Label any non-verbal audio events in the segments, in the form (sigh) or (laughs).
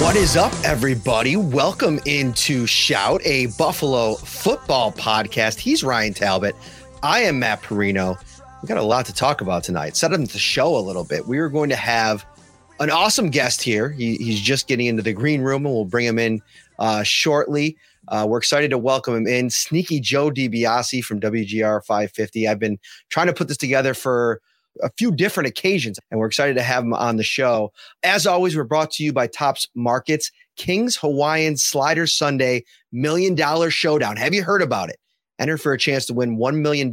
What is up, everybody? Welcome into Shout, a Buffalo football podcast. He's Ryan Talbot. I am Matt Parrino. We got a lot to talk about tonight. Set up the show a little bit. We are going to have an awesome guest here. He, he's just getting into the green room, and we'll bring him in uh, shortly. Uh, we're excited to welcome him in. Sneaky Joe DiBiase from WGR 550. I've been trying to put this together for a few different occasions, and we're excited to have him on the show. As always, we're brought to you by Tops Markets, King's Hawaiian Slider Sunday Million Dollar Showdown. Have you heard about it? Enter for a chance to win $1 million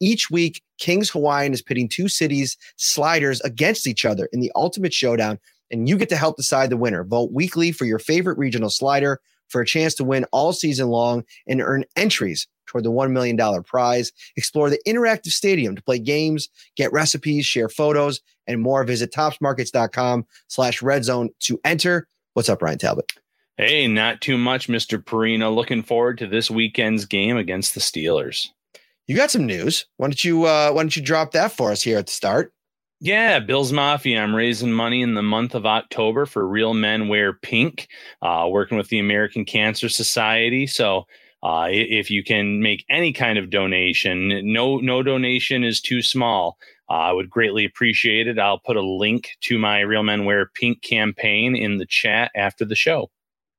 each week. King's Hawaiian is pitting two cities sliders against each other in the ultimate showdown, and you get to help decide the winner. Vote weekly for your favorite regional slider for a chance to win all season long and earn entries toward the $1 million prize. Explore the interactive stadium to play games, get recipes, share photos, and more. Visit topsmarkets.com slash red zone to enter. What's up, Ryan Talbot? Hey, not too much, Mr. Parrino. Looking forward to this weekend's game against the Steelers. You got some news. Why don't you uh, why don't you drop that for us here at the start? Yeah, Bills Mafia. I'm raising money in the month of October for Real Men Wear Pink, uh, working with the American Cancer Society. So uh, if you can make any kind of donation, no no donation is too small. Uh, I would greatly appreciate it. I'll put a link to my Real Men Wear Pink campaign in the chat after the show.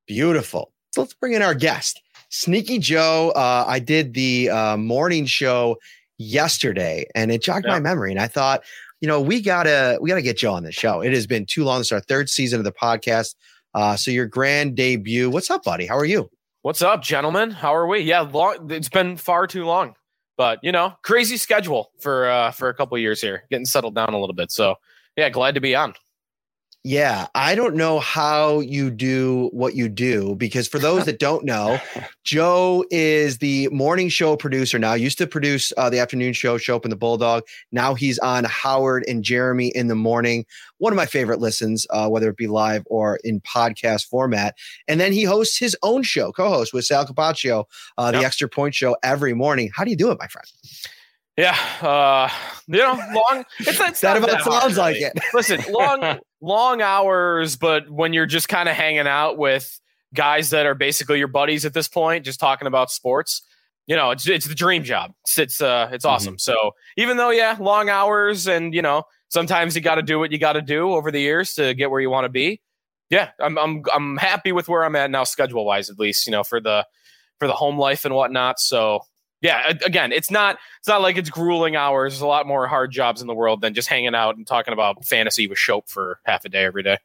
Beautiful. So let's bring in our guest, Sneaky Joe. Uh, I did the uh, morning show yesterday, and it jogged my memory. And I thought, you know, we gotta we gotta get you on the show. It has been too long. Is our third season of the podcast. Uh, so your grand debut. What's up, buddy? How are you? What's up, gentlemen? How are we? Yeah, long. It's been far too long, but you know, crazy schedule for uh, for a couple years here, getting settled down a little bit. So, yeah, glad to be on. Yeah, I don't know how you do what you do because for those (laughs) that don't know, Joe is the morning show producer now. Used to produce uh, the afternoon show, Schopp and the Bulldog. Now he's on Howard and Jeremy in the morning. One of my favorite listens, uh, whether it be live or in podcast format. And then he hosts his own show, co-host with Sal Capaccio, uh, the Yep. Extra Point Show every morning. How do you do it, my friend? Yeah, uh, you know, long. It's, it's That about that hard, sounds like really. it. Listen, long, (laughs) long hours, but when you're just kind of hanging out with guys that are basically your buddies at this point, just talking about sports, you know, it's it's the dream job. It's it's uh, it's Mm-hmm. awesome. So even though, yeah, long hours, and you know, sometimes you got to do what you got to do over the years to get where you want to be. Yeah, I'm I'm I'm happy with where I'm at now, schedule wise, at least. You know, for the for the home life and whatnot. So yeah, again, it's not it's not like it's grueling hours. There's a lot more hard jobs in the world than just hanging out and talking about fantasy with Schopp for half a day every day.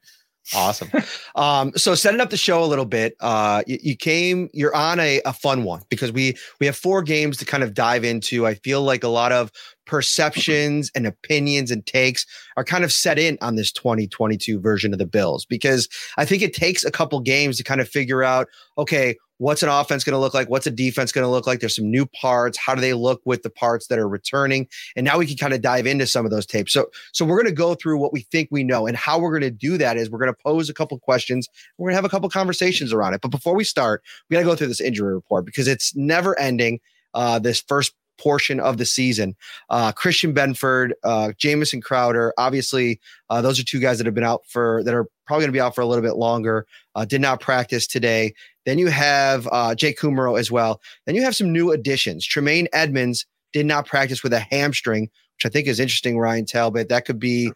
Awesome. (laughs) um, so setting up the show a little bit, uh, you, you came, you're on a, a fun one because we we have four games to kind of dive into. I feel like a lot of perceptions and opinions and takes are kind of set in on this 2022 version of the Bills because I think it takes a couple games to kind of figure out, okay, what's an offense going to look like? What's a defense going to look like? There's some new parts. How do they look with the parts that are returning? And now we can kind of dive into some of those tapes. So, so we're going to go through what we think we know, and how we're going to do that is we're going to pose a couple questions. We're going to have a couple conversations around it. But before we start, we got to go through this injury report because it's never ending. Uh, this first portion of the season. Uh, Christian Benford, uh, Jamison Crowder, obviously, uh, those are two guys that have been out for that are probably going to be out for a little bit longer. Uh, did not practice today. Then you have uh, Jake Kumerow as well. Then you have some new additions. Tremaine Edmunds did not practice with a hamstring, which I think is interesting. Ryan Talbot, that could be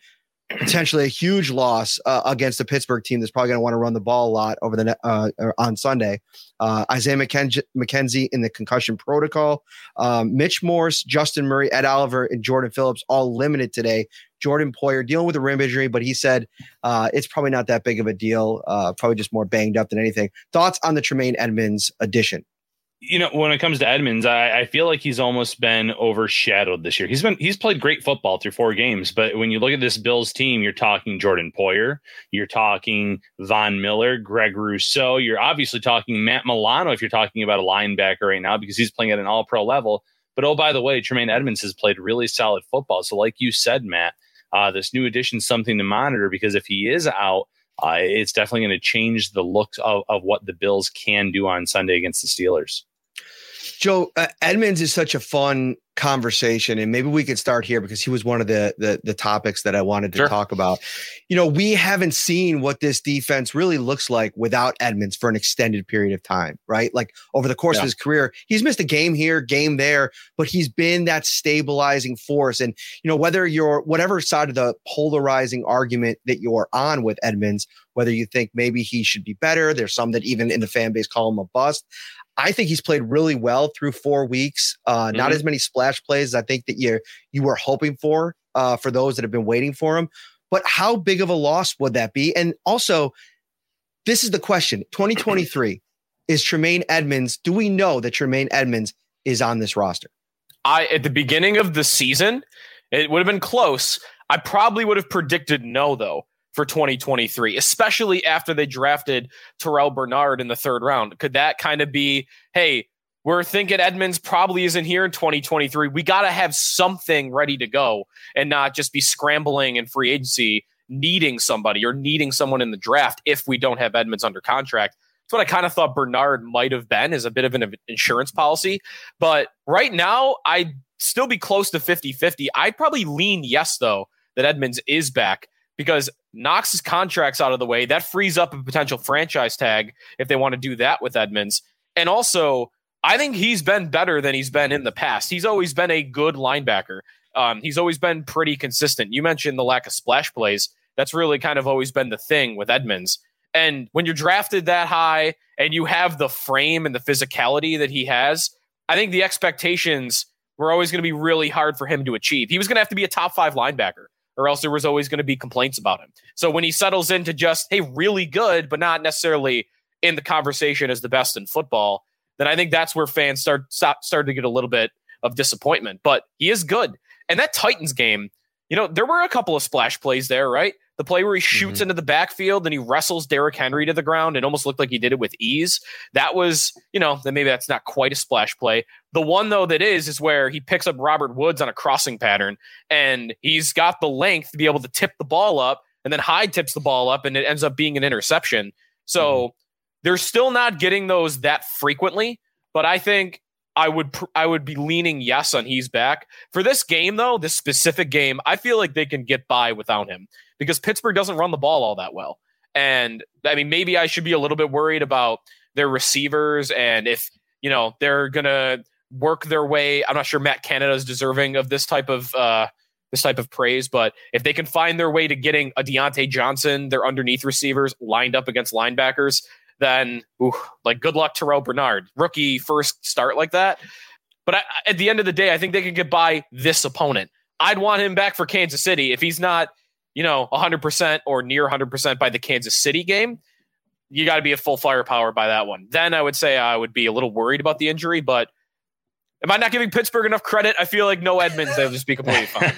potentially a huge loss uh, against the Pittsburgh team that's probably going to want to run the ball a lot over the uh, on Sunday. Uh, Isaiah McKenzie, McKenzie in the concussion protocol. Um, Mitch Morse, Justin Murray, Ed Oliver, and Jordan Phillips all limited today. Jordan Poyer dealing with a rim injury, but he said uh, it's probably not that big of a deal. Uh, probably just more banged up than anything. Thoughts on the Tremaine Edmunds addition? You know, when it comes to Edmunds, I, I, feel like he's almost been overshadowed this year. He's been he's played great football through four games, but when you look at this Bills team, you're talking Jordan Poyer, you're talking Von Miller, Greg Rousseau, you're obviously talking Matt Milano if you're talking about a linebacker right now because he's playing at an all pro level. But oh, by the way, Tremaine Edmunds has played really solid football. So, like you said, Matt, uh, this new addition is something to monitor because if he is out, uh, it's definitely going to change the looks of, of what the Bills can do on Sunday against the Steelers. Joe uh, Edmunds is such a fun conversation, and maybe we could start here because he was one of the the, the topics that I wanted to sure. talk about. You know, we haven't seen what this defense really looks like without Edmunds for an extended period of time, right? Like over the course yeah. of his career, he's missed a game here, game there, but he's been that stabilizing force. And you know, whether you're whatever side of the polarizing argument that you're on with Edmunds, whether you think maybe he should be better, there's some that even in the fan base call him a bust. I think he's played really well through four weeks. Uh, mm-hmm. Not as many splash plays as I think that you you were hoping for uh, for those that have been waiting for him. But how big of a loss would that be? And also, this is the question: 2023 is Tremaine Edmunds. Do we know that Tremaine Edmunds is on this roster? I at the beginning of the season, it would have been close. I probably would have predicted no, though for 2023, especially after they drafted Terrell Bernard in the third round? Could that kind of be, hey, we're thinking Edmunds probably isn't here in 2023. We got to have something ready to go and not just be scrambling in free agency, needing somebody or needing someone in the draft if we don't have Edmunds under contract. That's what I kind of thought Bernard might have been as a bit of an insurance policy. But right now, I'd still be close to 50 50. I'd probably lean yes, though, that Edmunds is back because Knox's contract's out of the way. That frees up a potential franchise tag if they want to do that with Edmunds. And also, I think he's been better than he's been in the past. He's always been a good linebacker. Um, he's always been pretty consistent. You mentioned the lack of splash plays. That's really kind of always been the thing with Edmunds. And when you're drafted that high and you have the frame and the physicality that he has, I think the expectations were always going to be really hard for him to achieve. He was going to have to be a top five linebacker or else there was always going to be complaints about him. So when he settles into just, hey, really good, but not necessarily in the conversation as the best in football, then I think that's where fans start start, start to get a little bit of disappointment. But he is good. And that Titans game, you know, there were a couple of splash plays there, right? The play where he shoots mm-hmm. into the backfield and he wrestles Derrick Henry to the ground and almost looked like he did it with ease. That was, you know, then maybe that's not quite a splash play. The one though that is is where he picks up Robert Woods on a crossing pattern and he's got the length to be able to tip the ball up and then Hyde tips the ball up and it ends up being an interception. So mm-hmm. they're still not getting those that frequently, but I think I would pr- I would be leaning yes on he's back. For this game though, this specific game, I feel like they can get by without him because Pittsburgh doesn't run the ball all that well. And I mean, maybe I should be a little bit worried about their receivers and if, you know, they're going to work their way. I'm not sure Matt Canada is deserving of this type of, uh, this type of praise, but if they can find their way to getting a Diontae Johnson, their underneath receivers lined up against linebackers, then ooh, like good luck Terrell Bernard, rookie first start like that. But I, at the end of the day, I think they can get by this opponent. I'd want him back for Kansas City if he's not you know, 100% or near 100% by the Kansas City game, you got to be a full firepower by that one. Then I would say I would be a little worried about the injury, but am I not giving Pittsburgh enough credit? I feel like no Edmunds, they'll just be completely (laughs) fine.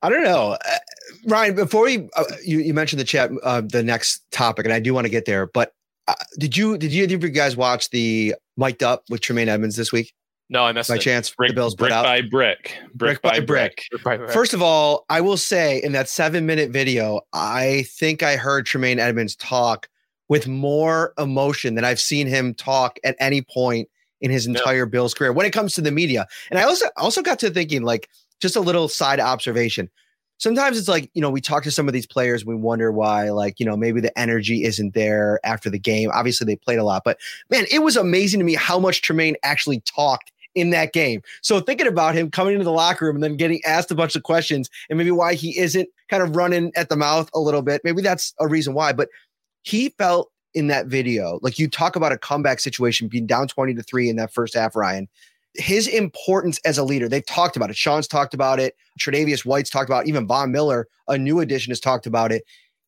I don't know, uh, Ryan. Before we, uh, you you mentioned the chat, uh, the next topic, and I do want to get there. But uh, did you did you, did you guys watch the mic'd up with Tremaine Edmunds this week? No, I missed by it. chance. Brick, the Bills brick out. by brick, brick, brick by, brick. brick. by brick. First of all, I will say in that seven minute video, I think I heard Tremaine Edmunds talk with more emotion than I've seen him talk at any point in his entire yeah. Bills career when it comes to the media. And I also also got to thinking like just a little side observation. Sometimes it's like, you know, we talk to some of these players, we wonder why, like, you know, maybe the energy isn't there after the game. Obviously, they played a lot, but man, it was amazing to me how much Tremaine actually talked in that game. So thinking about him coming into the locker room and then getting asked a bunch of questions and maybe why he isn't kind of running at the mouth a little bit. Maybe that's a reason why, but he felt in that video, like you talk about a comeback situation being down 20 to 3 in that first half, Ryan. His importance as a leader, they've talked about it. Sean's talked about it. Tre'Davious White's talked about it. Even Von Miller, a new addition, has talked about it.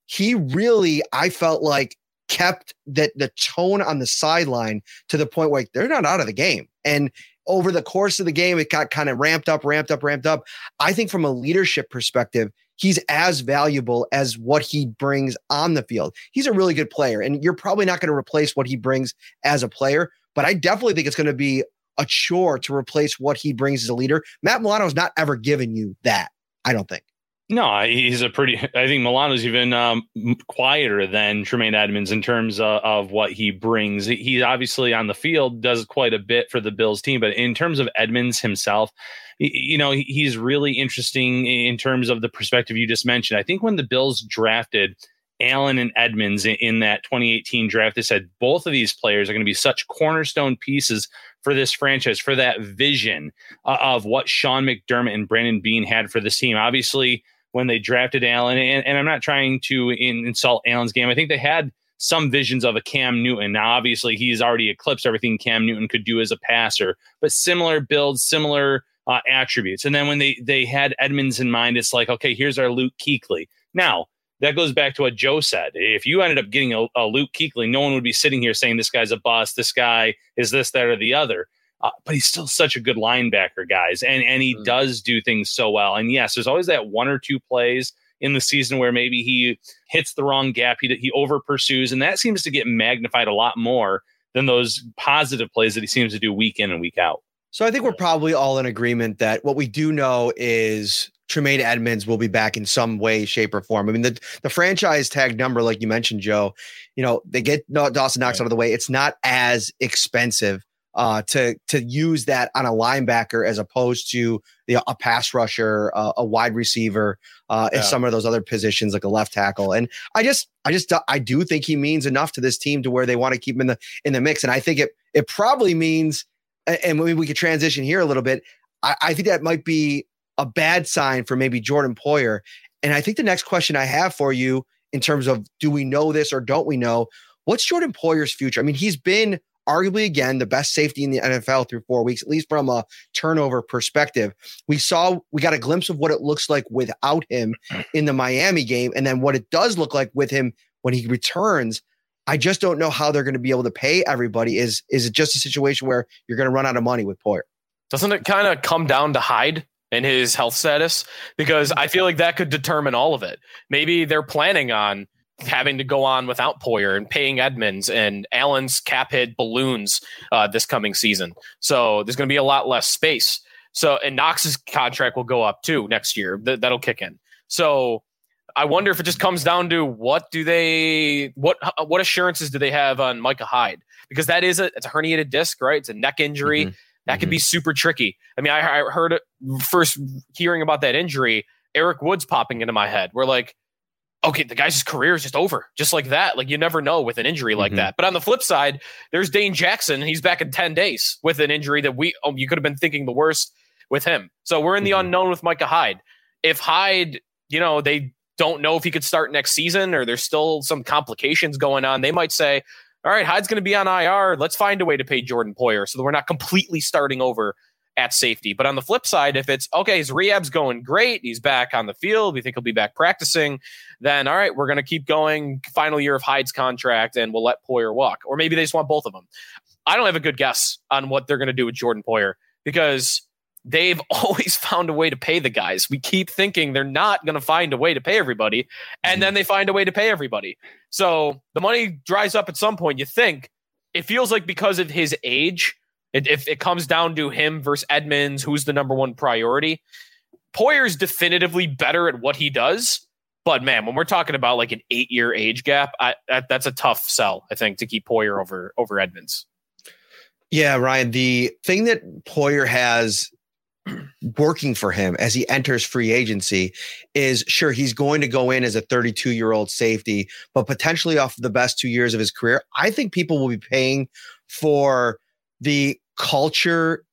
He really, I felt like, kept that the tone on the sideline to the point where they're not out of the game. And over the course of the game, it got kind of ramped up, ramped up, ramped up. I think from a leadership perspective, he's as valuable as what he brings on the field. He's a really good player, and you're probably not going to replace what he brings as a player, but I definitely think it's going to be a chore to replace what he brings as a leader. Matt Milano's not ever given you that, I don't think. No, he's a pretty. I think Milano's even um, quieter than Tremaine Edmunds in terms of, of, what he brings. He obviously on the field does quite a bit for the Bills team, but in terms of Edmunds himself, you know, he's really interesting in terms of the perspective you just mentioned. I think when the Bills drafted Allen and Edmunds in, that 2018 draft, they said both of these players are going to be such cornerstone pieces for this franchise, for that vision uh, of what Sean McDermott and Brandon Beane had for this team. Obviously when they drafted Allen. And, and I'm not trying to in, insult Allen's game. I think they had some visions of a Cam Newton. Now, obviously, he's already eclipsed everything Cam Newton could do as a passer, but similar builds, similar uh, attributes. And then when they they had Edmunds in mind, it's like, okay, here's our Luke Kuechly. Now, that goes back to what Joe said. If you ended up getting a, a Luke Kuechly, no one would be sitting here saying this guy's a bust. This guy is this, that, or the other. Uh, but he's still such a good linebacker, guys, and and he mm. does do things so well. And yes, there's always that one or two plays in the season where maybe he hits the wrong gap, he he over pursues, and that seems to get magnified a lot more than those positive plays that he seems to do week in and week out. So I think we're probably all in agreement that what we do know is Tremaine Edmunds will be back in some way, shape, or form. I mean, the, the franchise tag number, like you mentioned, Joe, you know, they get Dawson Knox right. out of the way. It's not as expensive uh, to to use that on a linebacker as opposed to the, a pass rusher, uh, a wide receiver, uh, yeah. some of those other positions like a left tackle. And I just, I just, I do think he means enough to this team to where they want to keep him in the in the mix. And I think it it probably means, and maybe we could transition here a little bit. I, I think that might be a bad sign for maybe Jordan Poyer. And I think the next question I have for you in terms of do we know this or don't we know? What's Jordan Poyer's future? I mean, he's been arguably again the best safety in the NFL through four weeks, at least from a turnover perspective. We saw we got a glimpse of what it looks like without him (clears throat) in the Miami game, and then what it does look like with him when he returns. I just don't know how they're going to be able to pay everybody. Is is it just a situation where you're going to run out of money with Poyer? Doesn't it kind of come down to Hyde and his health status? Because I feel like that could determine all of it. Maybe they're planning on having to go on without Poyer and paying Edmunds and Allen's cap hit balloons uh, this coming season. So there's going to be a lot less space. So and Knox's contract will go up too next year. Th- that'll kick in. So I wonder if it just comes down to what do they what what assurances do they have on Micah Hyde because that is a it's a herniated disc right it's a neck injury mm-hmm. that mm-hmm. can be super tricky. I mean I, I heard first hearing about that injury Eric Woods popping into my head. We're like okay, the guy's career is just over, just like that. Like you never know with an injury like mm-hmm. that. But on the flip side, there's Dane Jackson. He's back in 10 days with an injury that we, oh, you could have been thinking the worst with him. So we're in the mm-hmm. unknown with Micah Hyde. If Hyde, you know, they don't know if he could start next season or there's still some complications going on, they might say, all right, Hyde's going to be on IR. Let's find a way to pay Jordan Poyer so that we're not completely starting over at safety. But on the flip side, if it's okay, his rehab's going great, he's back on the field, we think he'll be back practicing, then all right, we're going to keep going. Final year of Hyde's contract, and we'll let Poyer walk. Or maybe they just want both of them. I don't have a good guess on what they're going to do with Jordan Poyer because they've (laughs) always found a way to pay the guys. We keep thinking they're not going to find a way to pay everybody, and then mm-hmm. they find a way to pay everybody. So the money dries up at some point. You think it feels like because of his age if it comes down to him versus Edmunds, who's the number one priority, Poyer's definitively better at what he does. But man, when we're talking about like an eight year age gap, I, that, that's a tough sell, I think, to keep Poyer over over Edmunds. Yeah, Ryan. The thing that Poyer has (clears throat) working for him as he enters free agency is sure he's going to go in as a 32 year old safety, but potentially off the best two years of his career. I think people will be paying for the culture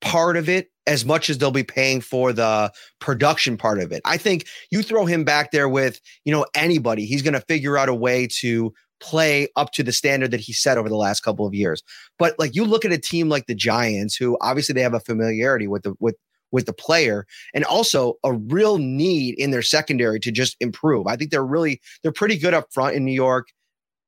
part of it as much as they'll be paying for the production part of it. I think you throw him back there with, you know, anybody, he's going to figure out a way to play up to the standard that he set over the last couple of years. But like you look at a team like the Giants who obviously they have a familiarity with the with with the player and also a real need in their secondary to just improve. I think they're really they're pretty good up front in New York.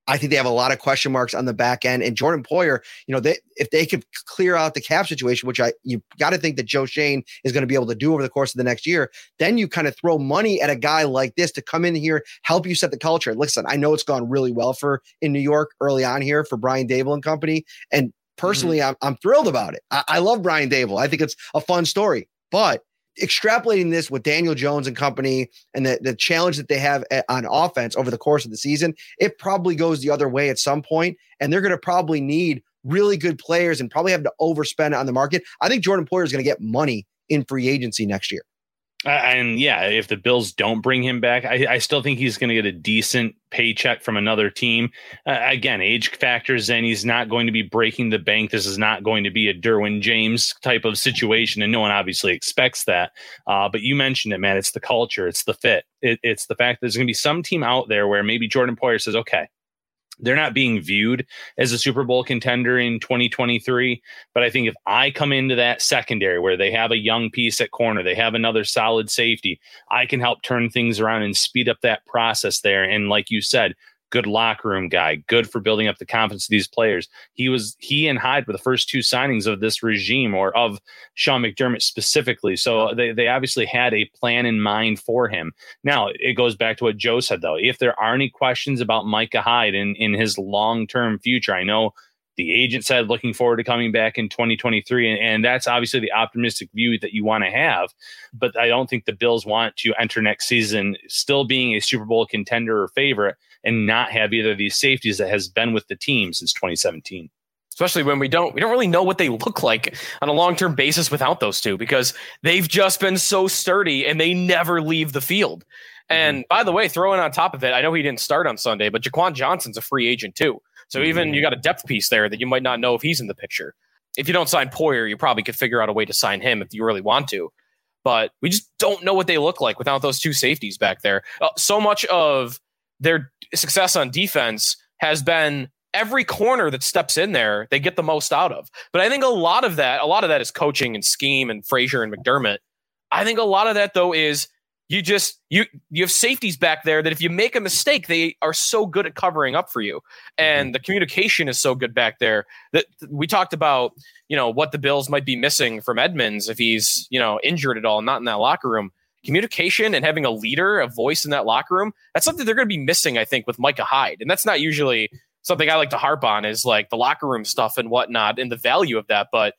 I think they have a lot of question marks on the back end. And Jordan Poyer, you know, they if they could clear out the cap situation, which I you got to think that Joe Schoen is going to be able to do over the course of the next year, then you kind of throw money at a guy like this to come in here, help you set the culture. Listen, I know it's gone really well for in New York early on here for Brian Daboll and company. And personally, mm-hmm. I'm, I'm thrilled about it. I, I love Brian Daboll. I think it's a fun story. But extrapolating this with Daniel Jones and company and the, the challenge that they have at, on offense over the course of the season, it probably goes the other way at some point, And they're going to probably need really good players and probably have to overspend on the market. I think Jordan Poyer is going to get money in free agency next year. Uh, and yeah, if the Bills don't bring him back, I, I still think he's going to get a decent paycheck from another team. Uh, again, age factors in. He's not going to be breaking the bank. This is not going to be a Derwin James type of situation, and no one obviously expects that. Uh, but you mentioned it, man. It's the culture, it's the fit, it, it's the fact that there's going to be some team out there where maybe Jordan Poyer says, "Okay, they're not being viewed as a Super Bowl contender in 2023. But I think if I come into that secondary where they have a young piece at corner, they have another solid safety, I can help turn things around and speed up that process there. And like you said, good locker room guy, good for building up the confidence of these players. He was he and Hyde were the first two signings of this regime or of Sean McDermott specifically. So they, they obviously had a plan in mind for him. Now it goes back to what Joe said though. If there are any questions about Micah Hyde in, in his long term future, I know the agent said looking forward to coming back in 2023 and, and that's obviously the optimistic view that you want to have but i don't think the bills want to enter next season still being a super bowl contender or favorite and not have either of these safeties that has been with the team since 2017 especially when we don't we don't really know what they look like on a long-term basis without those two because they've just been so sturdy and they never leave the field. And mm-hmm. by the way throwing on top of it i know he didn't start on sunday but jaquan johnson's a free agent too so even mm-hmm. you got a depth piece there that you might not know if he's in the picture. If you don't sign Poyer, you probably could figure out a way to sign him if you really want to. But we just don't know what they look like without those two safeties back there. Uh, so much of their success on defense has been every corner that steps in there, they get the most out of. But I think a lot of that, a lot of that is coaching and scheme and Frazier and McDermott. I think a lot of that though is you just you you have safeties back there that if you make a mistake they are so good at covering up for you. And mm-hmm. the communication is so good back there that we talked about you know what the bills might be missing from edmunds if he's you know injured at all not in that locker room. Communication and having a leader a voice in that locker room that's something they're going to be missing i think with micah hyde. And that's not usually something i like to harp on is like the locker room stuff and whatnot and the value of that but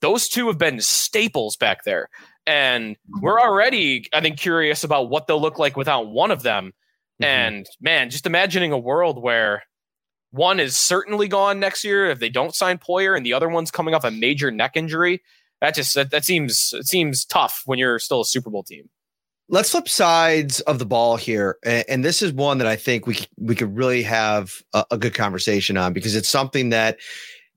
those two have been staples back there and we're already, I think, curious about what they'll look like without one of them. Mm-hmm. And man, just imagining a world where one is certainly gone next year if they don't sign Poyer, and the other one's coming off a major neck injury. That just that, that seems it seems tough when you're still a Super Bowl team. Let's flip sides of the ball here, and, and this is one that I think we we could really have a, a good conversation on because it's something that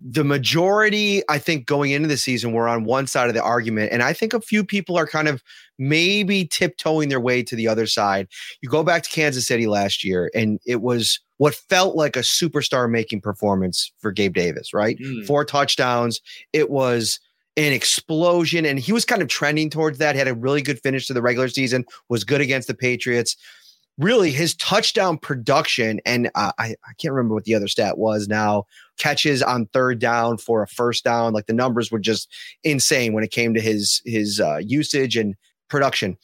the majority, I think, going into the season were on one side of the argument. And I think a few people are kind of maybe tiptoeing their way to the other side. You go back to Kansas City last year, and it was what felt like a superstar making performance for Gabe Davis, right? Mm. Four touchdowns. It was an explosion, and he was kind of trending towards that. Had a really good finish to the regular season, was good against the Patriots really his touchdown production and uh, I, I can't remember what the other stat was now catches on third down for a first down. Like the numbers were just insane when it came to his his uh, usage and production.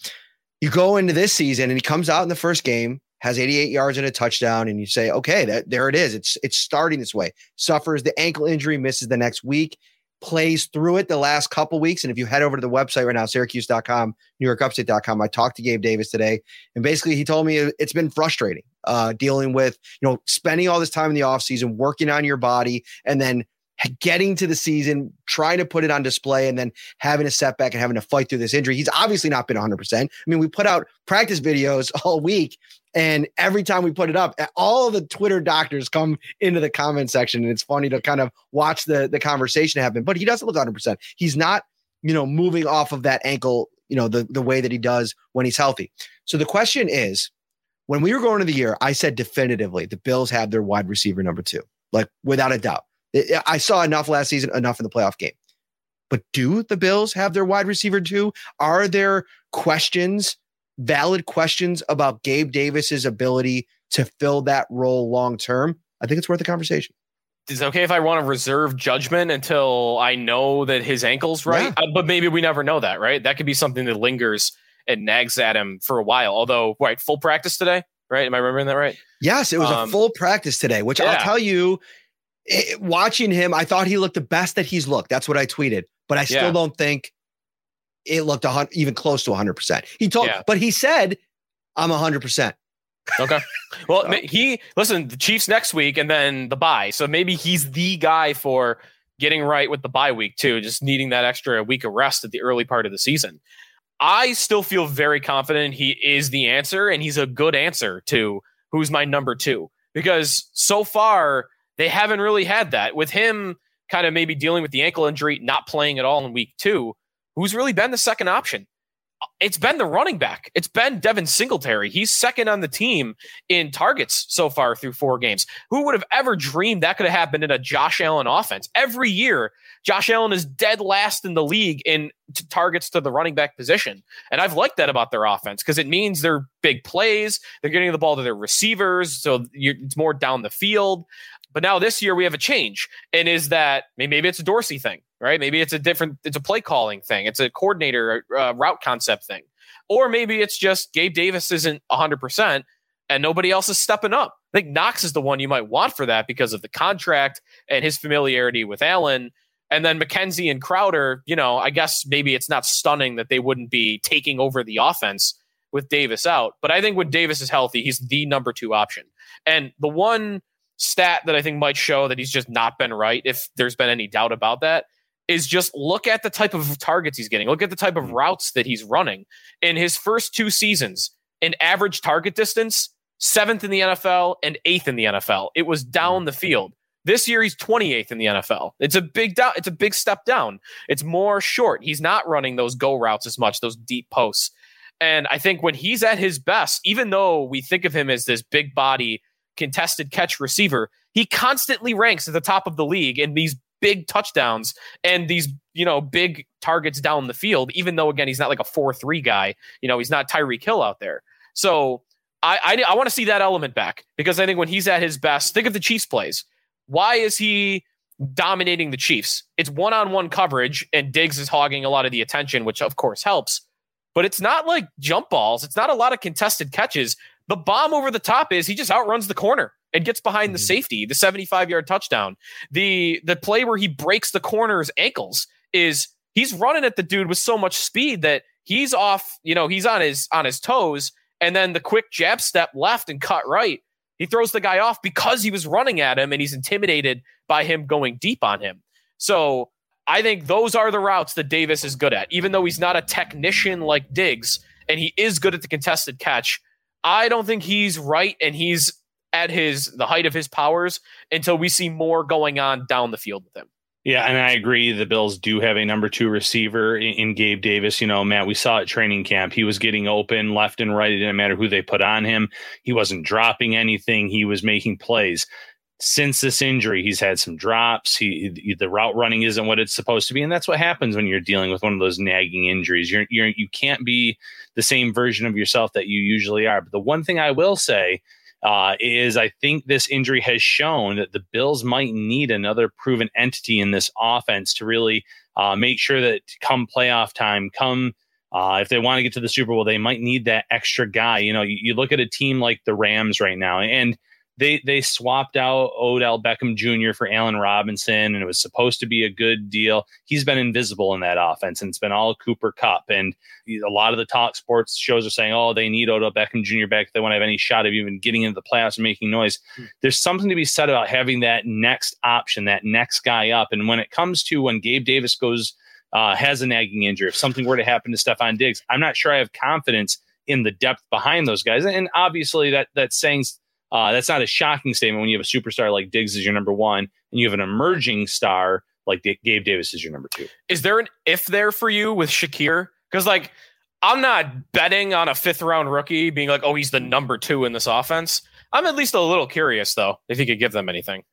You go into this season and he comes out in the first game has 88 yards and a touchdown and you say okay that there it is. It's it's starting this way. Suffers the ankle injury misses the next week plays through it the last couple weeks. And if you head over to the website right now, syracuse.com, newyorkupstate.com, I talked to Gabe Davis today. And basically he told me it's been frustrating uh, dealing with, you know, spending all this time in the offseason, working on your body, and then getting to the season, trying to put it on display, and then having a setback and having to fight through this injury. He's obviously not been 100%. I mean, we put out practice videos (laughs) all week, and every time we put it up, all the Twitter doctors come into the comment section, and it's funny to kind of watch the, the conversation happen. But he doesn't look 100%. He's not you know, moving off of that ankle, you know, the, the way that he does when he's healthy. So the question is when we were going to the year, I said definitively the Bills have their wide receiver number two, like without a doubt. I saw enough last season, enough in the playoff game. But do the Bills have their wide receiver too? Are there questions, valid questions about Gabe Davis's ability to fill that role long term? I think it's worth a conversation is it okay if I want to reserve judgment until I know that his ankle's right? Yeah. Uh, but maybe we never know that, right? That could be something that lingers and nags at him for a while. Although, right, full practice today, right? Am I remembering that right? Yes, it was um, a full practice today, which yeah. I'll tell you, it, watching him, I thought he looked the best that he's looked. That's what I tweeted, but I still yeah. don't think it looked a, even close to 100%. He told, but he said, I'm 100%. Okay. Well, (laughs) he listen, the Chiefs next week and then the bye. So maybe he's the guy for getting right with the bye week too, just needing that extra week of rest at the early part of the season. I still feel very confident he is the answer and he's a good answer to who's my number 2 because so far they haven't really had that with him kind of maybe dealing with the ankle injury, not playing at all in week 2. Who's really been the second option? it's been the running back. It's been Devin Singletary. He's second on the team in targets so far through four games. Who would have ever dreamed that could have happened in a Josh Allen offense? Every year, Josh Allen is dead last in the league in t- targets to the running back position. And I've liked that about their offense because it means they're big plays. They're getting the ball to their receivers. So it's more down the field. But now this year we have a change. And is that maybe it's a Dorsey thing? Right? Maybe it's a different, it's a play calling thing, it's a coordinator uh, route concept thing, or maybe it's just Gabe Davis isn't 100% and nobody else is stepping up. I think Knox is the one you might want for that because of the contract and his familiarity with Allen. And then McKenzie and Crowder, you know, I guess maybe it's not stunning that they wouldn't be taking over the offense with Davis out. But I think when Davis is healthy, he's the number two option. And the one stat that I think might show that he's just not been right, if there's been any doubt about that, is just look at the type of targets he's getting. Look at the type of mm-hmm. routes that he's running. In his first two seasons, in average target distance, seventh in the NFL and eighth in the NFL. It was down mm-hmm. the field. This year he's 28th in the NFL. It's a big down, it's a big step down. It's more short. He's not running those go routes as much, those deep posts. And I think when he's at his best, even though we think of him as this big body contested catch receiver, he constantly ranks at the top of the league in these big touchdowns and these you know big targets down the field. Even though again he's not like a four three guy, you know he's not Tyreek Hill out there. So I I, I want to see that element back because I think when he's at his best, think of the Chiefs plays. Why is he dominating the Chiefs? It's one on one coverage and Diggs is hogging a lot of the attention, which of course helps. But it's not like jump balls. It's not a lot of contested catches. The bomb over the top is he just outruns the corner and gets behind mm-hmm. the safety, the 75 yard touchdown. The the play where he breaks the corner's ankles is he's running at the dude with so much speed that he's off, you know, he's on his on his toes and then the quick jab step left and cut right. He throws the guy off because he was running at him and he's intimidated by him going deep on him. So I think those are the routes that Davis is good at. Even though he's not a technician like Diggs and he is good at the contested catch, I don't think he's right and he's at his the height of his powers until we see more going on down the field with him. Yeah, and I agree. The Bills do have a number two receiver in, Gabe Davis. You know, Matt, we saw at training camp, he was getting open left and right. It didn't matter who they put on him. He wasn't dropping anything. He was making plays. Since this injury, he's had some drops. He the route running isn't what it's supposed to be, and that's what happens when you're dealing with one of those nagging injuries. You're you're you can't be the same version of yourself that you usually are. But the one thing I will say uh, is I think this injury has shown that the Bills might need another proven entity in this offense to really uh, make sure that come playoff time, come uh, if they want to get to the Super Bowl, they might need that extra guy. You know, you, you look at a team like the Rams right now, and they they swapped out Odell Beckham Jr. for Allen Robinson, and it was supposed to be a good deal. He's been invisible in that offense, and it's been all Cooper Kupp. And a lot of the talk sports shows are saying, "Oh, they need Odell Beckham Jr. back if they want to have any shot of even getting into the playoffs and making noise." Hmm. There's something to be said about having that next option, that next guy up. And when it comes to when Gabe Davis goes uh, has a nagging injury, if something were to happen to Stefon Diggs, I'm not sure I have confidence in the depth behind those guys. And obviously, that that's saying uh, that's not a shocking statement when you have a superstar like Diggs as your number one and you have an emerging star like Gabe Davis is your number two. Is there an if there for you with Shakir? Because like I'm not betting on a fifth round rookie being like, oh, he's the number two in this offense. I'm at least a little curious though if he could give them anything.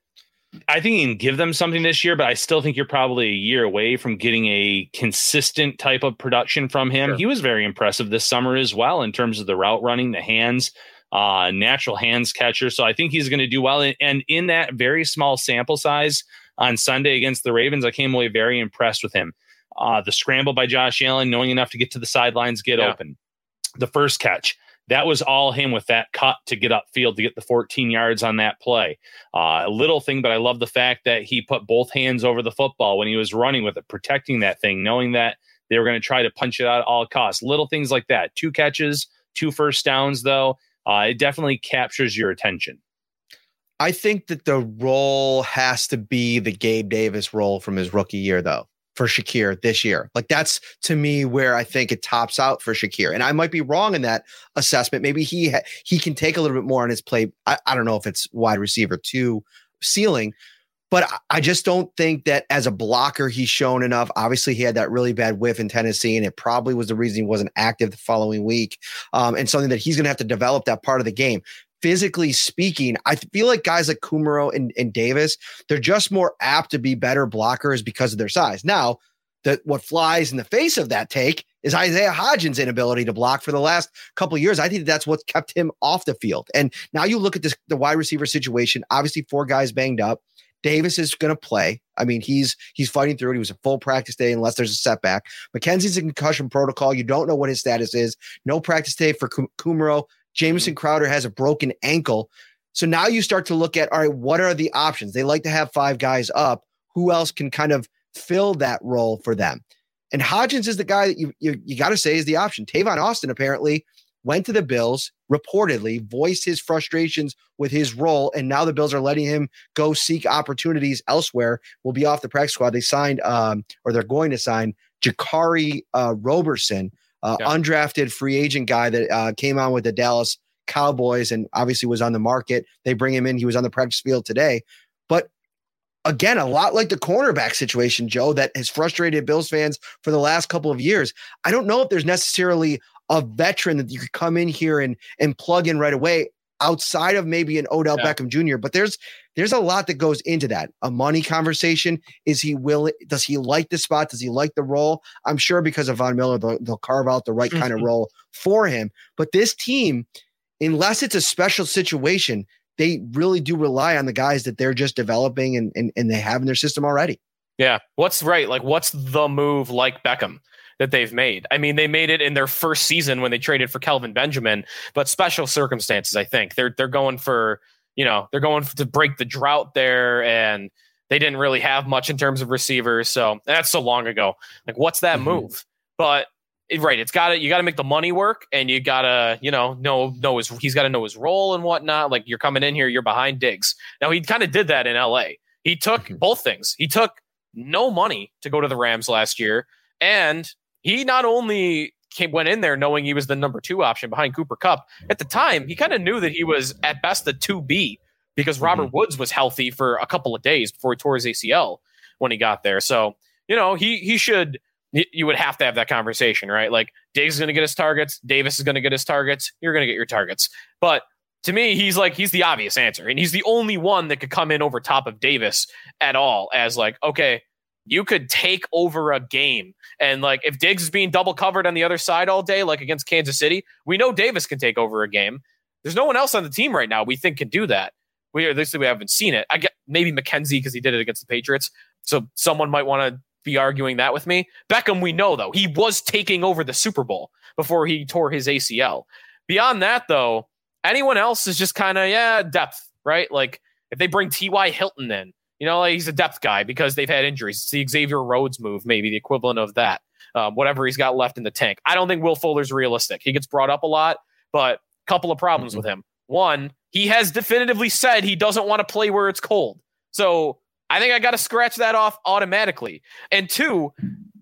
I think you can give them something this year, but I still think you're probably a year away from getting a consistent type of production from him. Sure. He was very impressive this summer as well in terms of the route running, the hands, uh, natural hands catcher. So I think he's going to do well. And in that very small sample size on Sunday against the Ravens, I came away very impressed with him. Uh, the scramble by Josh Allen, knowing enough to get to the sidelines, get yeah. open. The first catch, that was all him with that cut to get upfield to get the 14 yards on that play. Uh, a little thing, but I love the fact that he put both hands over the football when he was running with it, protecting that thing, knowing that they were going to try to punch it out at all costs. Little things like that. Two catches, two first downs, though. Uh, it definitely captures your attention. I think that the role has to be the Gabe Davis role from his rookie year, though for Shakir this year. Like that's to me where I think it tops out for Shakir. And I might be wrong in that assessment. Maybe he ha- he can take a little bit more on his play. I, I don't know if it's wide receiver two ceiling, but I just don't think that as a blocker he's shown enough. Obviously, he had that really bad whiff in Tennessee, and it probably was the reason he wasn't active the following week. Um, and something that he's going to have to develop that part of the game physically speaking, I feel like guys like Kumerow and, and Davis, they're just more apt to be better blockers because of their size. Now, that what flies in the face of that take is Isaiah Hodgins' inability to block for the last couple years. I think that's what's kept him off the field. And now you look at this the wide receiver situation. Obviously, four guys banged up. Davis is going to play. I mean, he's he's fighting through it. He was a full practice day unless there's a setback. McKenzie's in concussion protocol. You don't know what his status is. No practice day for Kumerow. Jamison mm-hmm. Crowder has a broken ankle. So now you start to look at all right, what are the options? They like to have five guys up. Who else can kind of fill that role for them? And Hodgins is the guy that you you, you got to say is the option. Tavon Austin apparently went to the Bills, reportedly voiced his frustrations with his role, and now the Bills are letting him go seek opportunities elsewhere. Will be off the practice squad. They signed, um, or they're going to sign Jakari uh, Roberson, uh, yeah. undrafted free agent guy that uh, came on with the Dallas Cowboys and obviously was on the market. They bring him in. He was on the practice field today. But again, a lot like the cornerback situation, Joe, that has frustrated Bills fans for the last couple of years. I don't know if there's necessarily a veteran that you could come in here and and plug in right away outside of maybe an Odell yeah. Beckham Jr. But there's there's a lot that goes into that. A money conversation. Is he willing? Does he like the spot? Does he like the role? I'm sure because of Von Miller, they'll, they'll carve out the right kind of mm-hmm. role for him. But this team, unless it's a special situation, they really do rely on the guys that they're just developing and, and, and they have in their system already. Yeah. What's right? Like, what's the move like Beckham? That they've made. I mean, they made it in their first season when they traded for Kelvin Benjamin, but special circumstances. I think they're they're going for you know they're going to break the drought there, and they didn't really have much in terms of receivers. So that's so long ago. Like, what's that mm-hmm. move? But right, it's got to you got to make the money work, and you got to you know know know his he's got to know his role and whatnot. Like you're coming in here, you're behind Diggs. Now he kind of did that in L.A. He took mm-hmm. both things. He took no money to go to the Rams last year, and he not only came, went in there knowing he was the number two option behind Cooper Kupp, At the time, he kind of knew that he was at best the 2B because Robert mm-hmm. Woods was healthy for a couple of days before he tore his ACL when he got there. So, you know, he he should you would have to have that conversation, right? Like Diggs is going to get his targets, Davis is going to get his targets, you're going to get your targets. But to me, he's like he's the obvious answer, and he's the only one that could come in over top of Davis at all. As like, okay, you could take over a game. And like if Diggs is being double covered on the other side all day, like against Kansas City, we know Davis can take over a game. There's no one else on the team right now we think can do that. We at least we haven't seen it. I get maybe McKenzie because he did it against the Patriots. So someone might want to be arguing that with me. Beckham, we know though, he was taking over the Super Bowl before he tore his ACL. Beyond that, though, anyone else is just kind of, yeah, depth, right? Like if they bring T.Y. Hilton in, you know, like he's a depth guy because they've had injuries. It's the Xavier Rhodes move, maybe the equivalent of that. Um, whatever he's got left in the tank. I don't think Will Fuller's realistic. He gets brought up a lot, but a couple of problems mm-hmm. with him. One, he has definitively said he doesn't want to play where it's cold. So I think I got to scratch that off automatically. And two,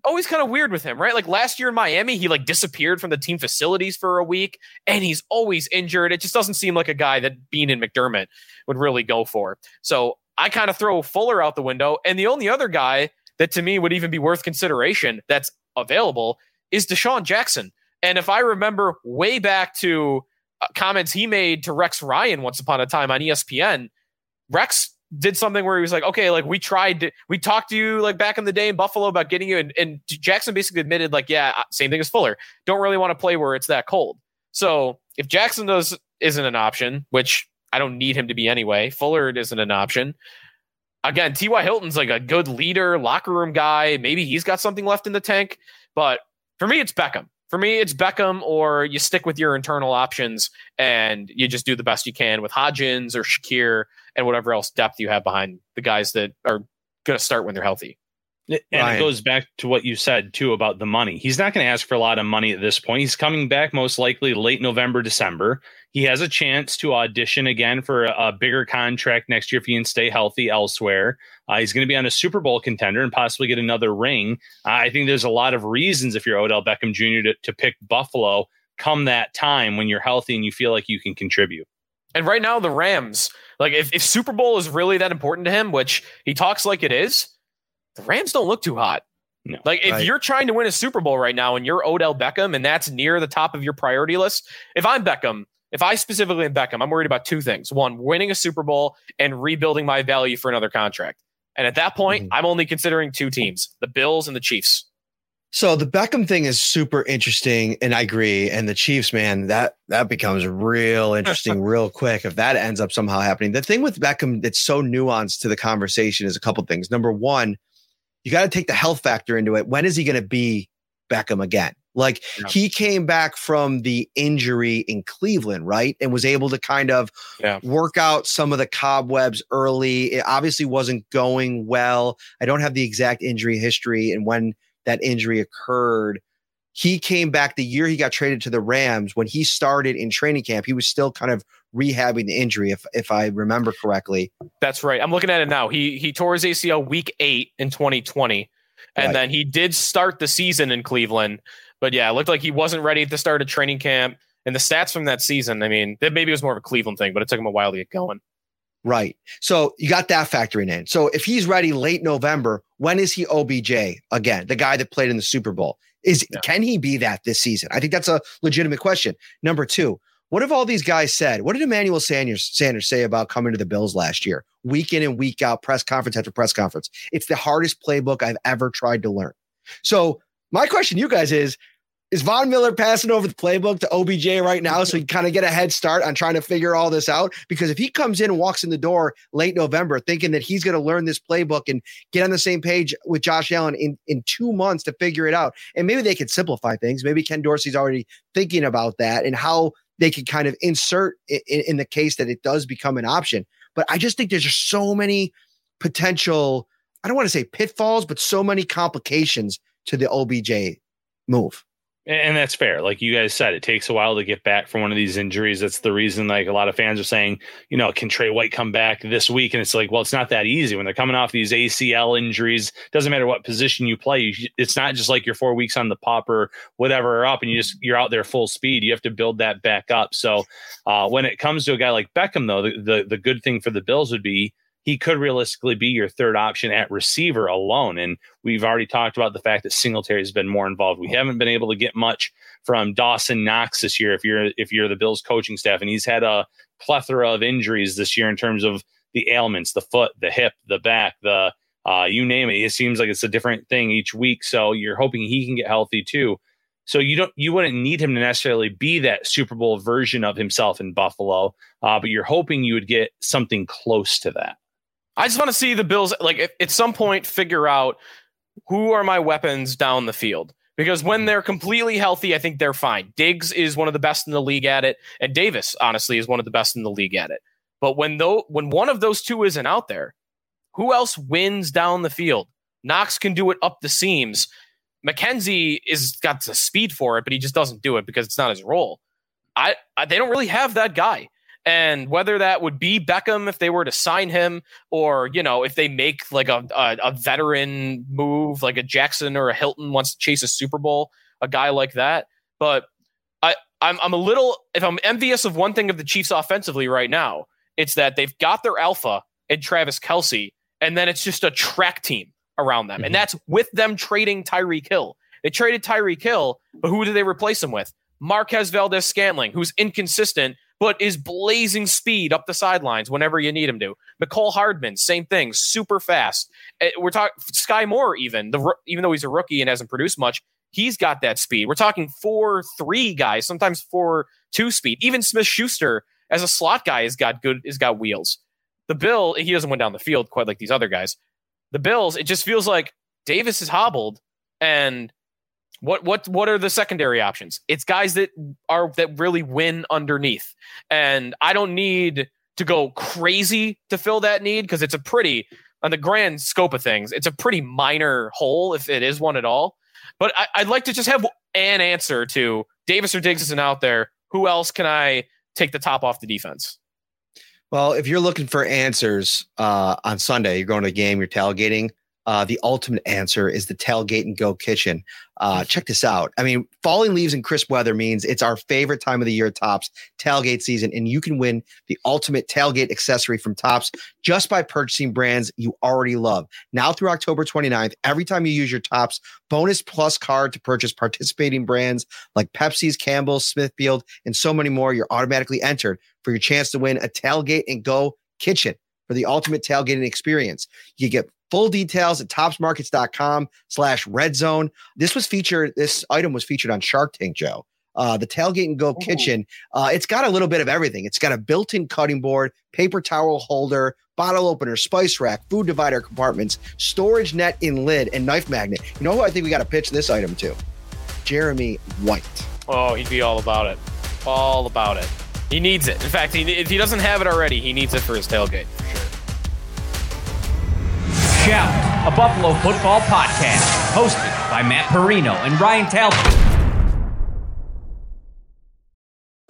always kind of weird with him, right? Like last year in Miami, he like disappeared from the team facilities for a week and he's always injured. It just doesn't seem like a guy that Beane and McDermott would really go for. So I kind of throw Fuller out the window. And the only other guy that to me would even be worth consideration that's available is DeSean Jackson. And if I remember way back to uh, comments he made to Rex Ryan once upon a time on ESPN, Rex did something where he was like, okay, like we tried, to, we talked to you like back in the day in Buffalo about getting you. And, and Jackson basically admitted, like, yeah, uh, same thing as Fuller. Don't really want to play where it's that cold. So if Jackson does isn't an option, which I don't need him to be anyway, Fuller isn't an option. Again, T.Y. Hilton's like a good leader, locker room guy. Maybe he's got something left in the tank. But for me, it's Beckham. For me, it's Beckham, or you stick with your internal options and you just do the best you can with Hodgins or Shakir and whatever else depth you have behind the guys that are going to start when they're healthy. And Ryan. it goes back to what you said too about the money. He's not going to ask for a lot of money at this point. He's coming back most likely late November, December. He has a chance to audition again for a, a bigger contract next year if he can stay healthy elsewhere. Uh, he's going to be on a Super Bowl contender and possibly get another ring. Uh, I think there's a lot of reasons if you're Odell Beckham Jr. to, to pick Buffalo come that time when you're healthy and you feel like you can contribute. And right now, the Rams, like if, if Super Bowl is really that important to him, which he talks like it is, the Rams don't look too hot. No. Like if Right. you're trying to win a Super Bowl right now and you're Odell Beckham and that's near the top of your priority list, if I'm Beckham, if I specifically am Beckham, I'm worried about two things. One, winning a Super Bowl and rebuilding my value for another contract. And at that point, Mhm. I'm only considering two teams, the Bills and the Chiefs. So the Beckham thing is super interesting, and I agree. And the Chiefs, man, that that becomes real interesting (laughs) real quick if that ends up somehow happening. The thing with Beckham that's so nuanced to the conversation is a couple things. Number one, you got to take the health factor into it. When is he going to be Beckham again? Like Yeah. he came back from the injury in Cleveland, right? And was able to kind of Yeah. work out some of the cobwebs early. It obviously wasn't going well. I don't have the exact injury history and when that injury occurred. He came back the year he got traded to the Rams. When he started in training camp, he was still kind of rehabbing the injury, if if I remember correctly. That's right. I'm looking at it now. He he tore his ACL week eight in 2020, and Right. then he did start the season in Cleveland. But yeah, it looked like he wasn't ready at the start of training camp. And the stats from that season, I mean, that maybe it was more of a Cleveland thing, but it took him a while to get going. Right. So you got that factoring in. So if he's ready late November, when is he OBJ again? The guy that played in the Super Bowl. Is Yeah. can he be that this season? I think that's a legitimate question. Number two, what have all these guys said? What did Emmanuel Sanders Sanders say about coming to the Bills last year? Week in and week out, press conference after press conference. It's the hardest playbook I've ever tried to learn. So my question to you guys is is Von Miller passing over the playbook to OBJ right now so he kind of get a head start on trying to figure all this out? Because if he comes in and walks in the door late November thinking that he's going to learn this playbook and get on the same page with Josh Allen in, in two months to figure it out, and maybe they could simplify things. Maybe Ken Dorsey's already thinking about that and how they could kind of insert in, in the case that it does become an option. But I just think there's just so many potential, I don't want to say pitfalls, but so many complications to the OBJ move. And that's fair. Like you guys said, it takes a while to get back from one of these injuries. That's the reason, like a lot of fans are saying, you know, can Trey White come back this week? And it's like, well, it's not that easy when they're coming off these ACL injuries. Doesn't matter what position you play. You- It's not just like you're four weeks on the pop or whatever are up, and you just you're out there full speed. You have to build that back up. So uh, when it comes to a guy like Beckham, though, the, the the good thing for the Bills would be he could realistically be your third option at receiver alone. And we've already talked about the fact that Singletary has been more involved. We haven't been able to get much from Dawson Knox this year. If you're if you're the Bills coaching staff, and he's had a plethora of injuries this year in terms of the ailments, the foot, the hip, the back, the uh, you name it. It seems like it's a different thing each week. So you're hoping he can get healthy too. So you don't you wouldn't need him to necessarily be that Super Bowl version of himself in Buffalo, uh, but you're hoping you would get something close to that. I just want to see the Bills, like, at, at some point, figure out who are my weapons down the field. Because when they're completely healthy, I think they're fine. Diggs is one of the best in the league at it, and Davis, honestly, is one of the best in the league at it. But when though when one of those two isn't out there, who else wins down the field? Knox can do it up the seams. McKenzie is got the speed for it, but he just doesn't do it because it's not his role. I, I they don't really have that guy. And whether that would be Beckham if they were to sign him, or you know, if they make like a, a, a veteran move, like a Jackson or a Hilton wants to chase a Super Bowl, a guy like that. But I, I'm I'm a little if I'm envious of one thing of the Chiefs offensively right now, it's that they've got their alpha and Travis Kelce, and then it's just a track team around them. Mm-hmm. And that's with them trading Tyreek Hill. They traded Tyreek Hill, but who did they replace him with? Marquez Valdes Scantling, who's inconsistent, but is blazing speed up the sidelines whenever you need him to. Mecole Hardman, same thing, super fast. Eh, we're talking Sky Moore, even the even though he's a rookie and hasn't produced much, he's got that speed. We're talking four three guys, sometimes four two speed. Even Smith Schuster as a slot guy has got good, has got wheels. The Bill, he doesn't win down the field quite like these other guys. The Bills, it just feels like Davis is hobbled and what what what are the secondary options? It's guys that are that really win underneath. And I don't need to go crazy to fill that need because it's a pretty on the grand scope of things, it's a pretty minor hole if it is one at all. But I, would like to just have an answer to Davis or Diggs isn't out there. Who else can I take the top off the defense? Well, if you're looking for answers uh, on Sunday, you're going to a game, you're tailgating. Uh, the ultimate answer is the tailgate and go kitchen. Uh, check this out. I mean, falling leaves and crisp weather means it's our favorite time of the year, Tops tailgate season, and you can win the ultimate tailgate accessory from Tops just by purchasing brands you already love. Now through October 29th, every time you use your Tops bonus plus card to purchase participating brands like Pepsi's, Campbell's, Smithfield, and so many more, you're automatically entered for your chance to win a tailgate and go kitchen for the ultimate tailgating experience. You get Full details at topsmarkets.com slash red zone. This was featured, this item was featured on Shark Tank, Joe. Uh, the tailgate and go Ooh. kitchen. Uh, it's got a little bit of everything. It's got a built-in cutting board, paper towel holder, bottle opener, spice rack, food divider compartments, storage net in lid, and knife magnet. You know who I think we got to pitch this item to? Jeremy White. Oh, he'd be all about it. All about it. He needs it. In fact, he, if he doesn't have it already, he needs it for his tailgate for sure. Shout, a Buffalo football podcast, hosted by Matt Parrino and Ryan Talbot.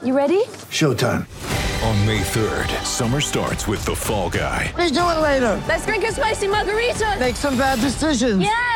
You ready? Showtime. On May 3rd, summer starts with The Fall Guy. Let's do it later. Let's drink a spicy margarita. Make some bad decisions. Yes.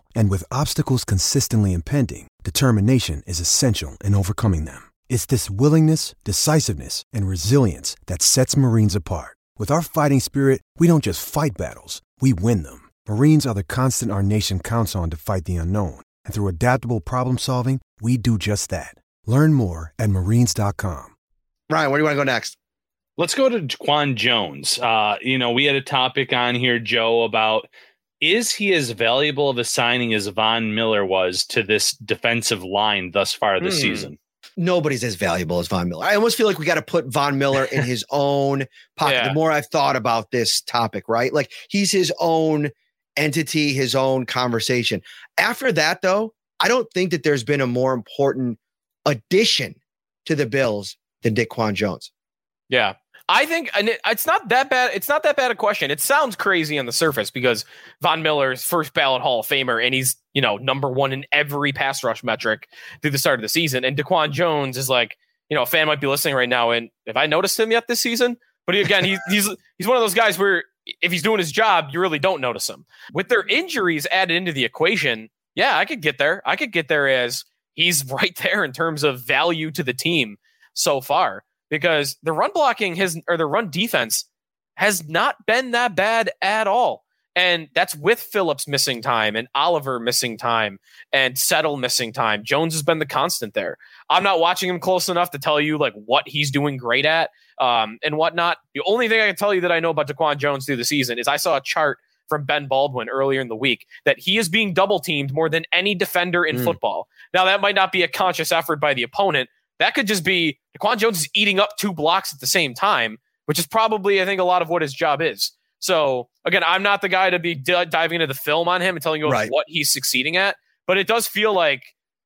and with obstacles consistently impending, determination is essential in overcoming them. It's this willingness, decisiveness, and resilience that sets Marines apart. With our fighting spirit, we don't just fight battles, we win them. Marines are the constant our nation counts on to fight the unknown, and through adaptable problem solving, we do just that. Learn more at marines.com. Ryan, where do you want to go next? Let's go to Quan Jones. Uh, you know, we had a topic on here, Joe, about is he as valuable of a signing as Von Miller was to this defensive line thus far this hmm. season? Nobody's as valuable as Von Miller. I almost feel like we got to put Von Miller in his (laughs) own pocket. Yeah. The more I've thought about this topic, right? Like he's his own entity, his own conversation. After that, though, I don't think that there's been a more important addition to the Bills than Daquan Jones. Yeah, I think it's not that bad. It's not that bad a question. It sounds crazy on the surface because Von Miller's first ballot Hall of Famer, and he's you know number one in every pass rush metric through the start of the season. And Daquan Jones is like, you know, a fan might be listening right now, and have I noticed him yet this season? But again, he's (laughs) he's he's one of those guys where if he's doing his job, you really don't notice him. With their injuries added into the equation, yeah, I could get there. I could get there as he's (laughs) right there in terms of value to the team so far because the run blocking has or the run defense has not been that bad at all. And that's with Phillips missing time and Oliver missing time and Settle missing time. Jones has been the constant there. I'm not watching him close enough to tell you like what he's doing great at um, and whatnot. The only thing I can tell you that I know about Daquan Jones through the season is I saw a chart from Ben Baldwin earlier in the week that he is being double teamed more than any defender in mm. football. Now that might not be a conscious effort by the opponent, that could just be Daquan Jones is eating up two blocks at the same time, which is probably, I think, a lot of what his job is. So again, I'm not the guy to be d- diving into the film on him and telling you right. what he's succeeding at, but it does feel like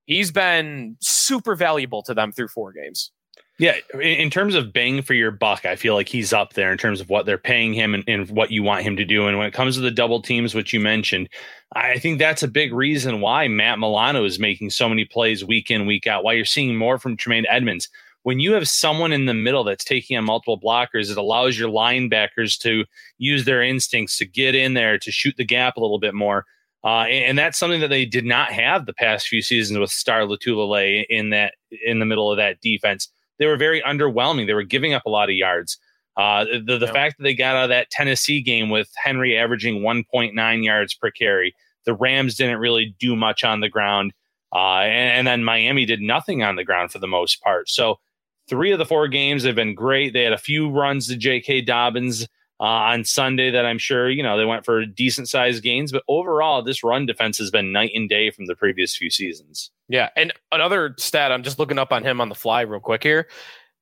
he's been super valuable to them through four games. Yeah, in, terms of bang for your buck, I feel like he's up there in terms of what they're paying him and, and what you want him to do. And when it comes to the double teams, which you mentioned, I think that's a big reason why Matt Milano is making so many plays week in, week out, why you're seeing more from Tremaine Edmunds. When you have someone in the middle that's taking on multiple blockers, it allows your linebackers to use their instincts to get in there, to shoot the gap a little bit more. Uh, and, and, that's something that they did not have the past few seasons with Star Lotulelei in that in the middle of that defense they were very underwhelming. They were giving up a lot of yards. Uh, the the fact that they got out of that Tennessee game with Henry averaging 1.9 yards per carry, the Rams didn't really do much on the ground, uh, and, and, then Miami did nothing on the ground for the most part. So three of the four games have been great. They had a few runs to J.K. Dobbins uh, on Sunday that I'm sure you know they went for decent sized gains, but overall this run defense has been night and day from the previous few seasons. Yeah, and another stat I'm just looking up on him on the fly real quick here.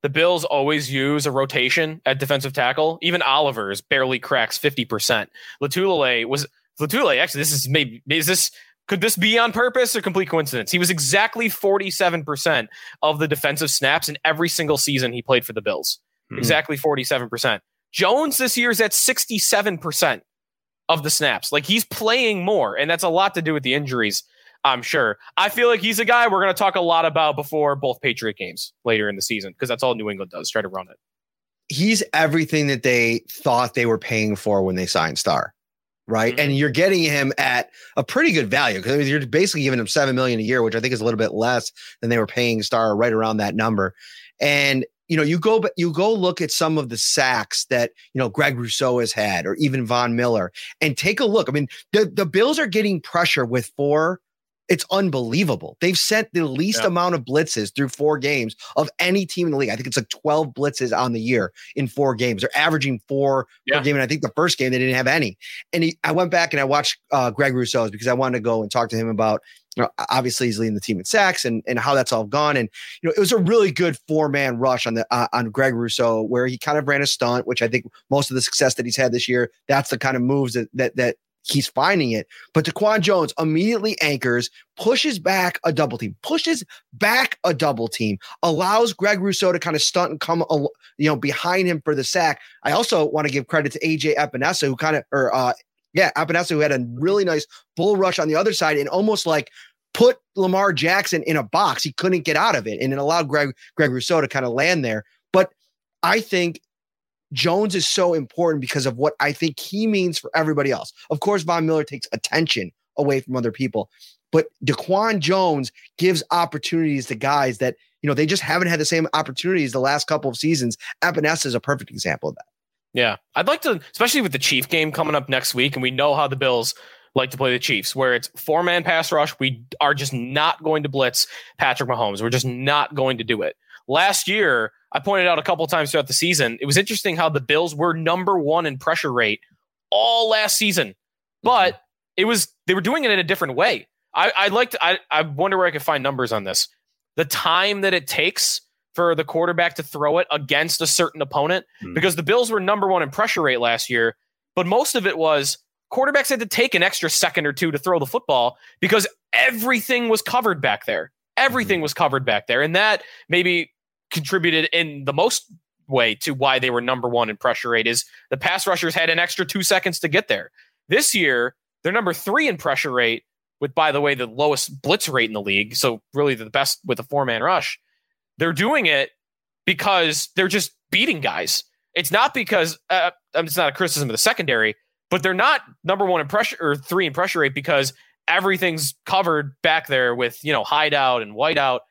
The Bills always use a rotation at defensive tackle. Even Oliver's barely cracks 50%. Lotulelei was Lotulelei actually this is maybe is this could this be on purpose or complete coincidence? He was exactly 47% of the defensive snaps in every single season he played for the Bills. Mm-hmm. Exactly 47%. Jones this year is at 67% of the snaps. Like he's playing more, and that's a lot to do with the injuries, I'm sure. I feel like he's a guy we're going to talk a lot about before both Patriot games later in the season because that's all New England does, try to run it. He's everything that they thought they were paying for when they signed Star. Right. Mm-hmm. And you're getting him at a pretty good value because I mean, you're basically giving him seven million a year, which I think is a little bit less than they were paying Star right around that number. And you know, you go, but you go look at some of the sacks that you know Greg Rousseau has had, or even Von Miller, and take a look. I mean, the the Bills are getting pressure with four. It's unbelievable. They've sent the least yeah. amount of blitzes through four games of any team in the league. I think it's like 12 blitzes on the year in four games. They're averaging four yeah. per game. And I think the first game they didn't have any. And he, I went back and I watched uh, Greg Rousseau's because I wanted to go and talk to him about you know, obviously he's leading the team in sacks and, and how that's all gone. And, you know, it was a really good four man rush on the, uh, on Greg Rousseau where he kind of ran a stunt, which I think most of the success that he's had this year, that's the kind of moves that, that, that he's finding it. But DaQuan Jones immediately anchors, pushes back a double team, pushes back a double team, allows Greg Rousseau to kind of stunt and come, you know, behind him for the sack. I also want to give credit to AJ Epenesa, who kind of, or uh, yeah, Epenesa, who had a really nice bull rush on the other side and almost like put Lamar Jackson in a box. He couldn't get out of it, and it allowed Greg Greg Rousseau to kind of land there. But I think Jones is so important because of what I think he means for everybody else. Of course, Von Miller takes attention away from other people, but DaQuan Jones gives opportunities to guys that you know they just haven't had the same opportunities the last couple of seasons. Epenesa is a perfect example of that. Yeah, I'd like to, especially with the Chief game coming up next week, and we know how the Bills like to play the Chiefs, where it's four man pass rush. We are just not going to blitz Patrick Mahomes. We're just not going to do it. Last year, I pointed out a couple times throughout the season, it was interesting how the Bills were number one in pressure rate all last season, but mm-hmm. it was they were doing it in a different way. I, I'd like to. I, I wonder where I could find numbers on this. The time that it takes for the quarterback to throw it against a certain opponent hmm. because the Bills were number one in pressure rate last year, but most of it was quarterbacks had to take an extra second or two to throw the football because everything was covered back there. Everything hmm. was covered back there. And that maybe contributed in the most way to why they were number one in pressure rate is the pass rushers had an extra two seconds to get there. This year, they're number three in pressure rate with, by the way, the lowest blitz rate in the league. So really the best with a four man rush. They're doing it because they're just beating guys. It's not because uh, it's not a criticism of the secondary, but they're not number one in pressure or three in pressure rate because everything's covered back there with you know hideout and whiteout.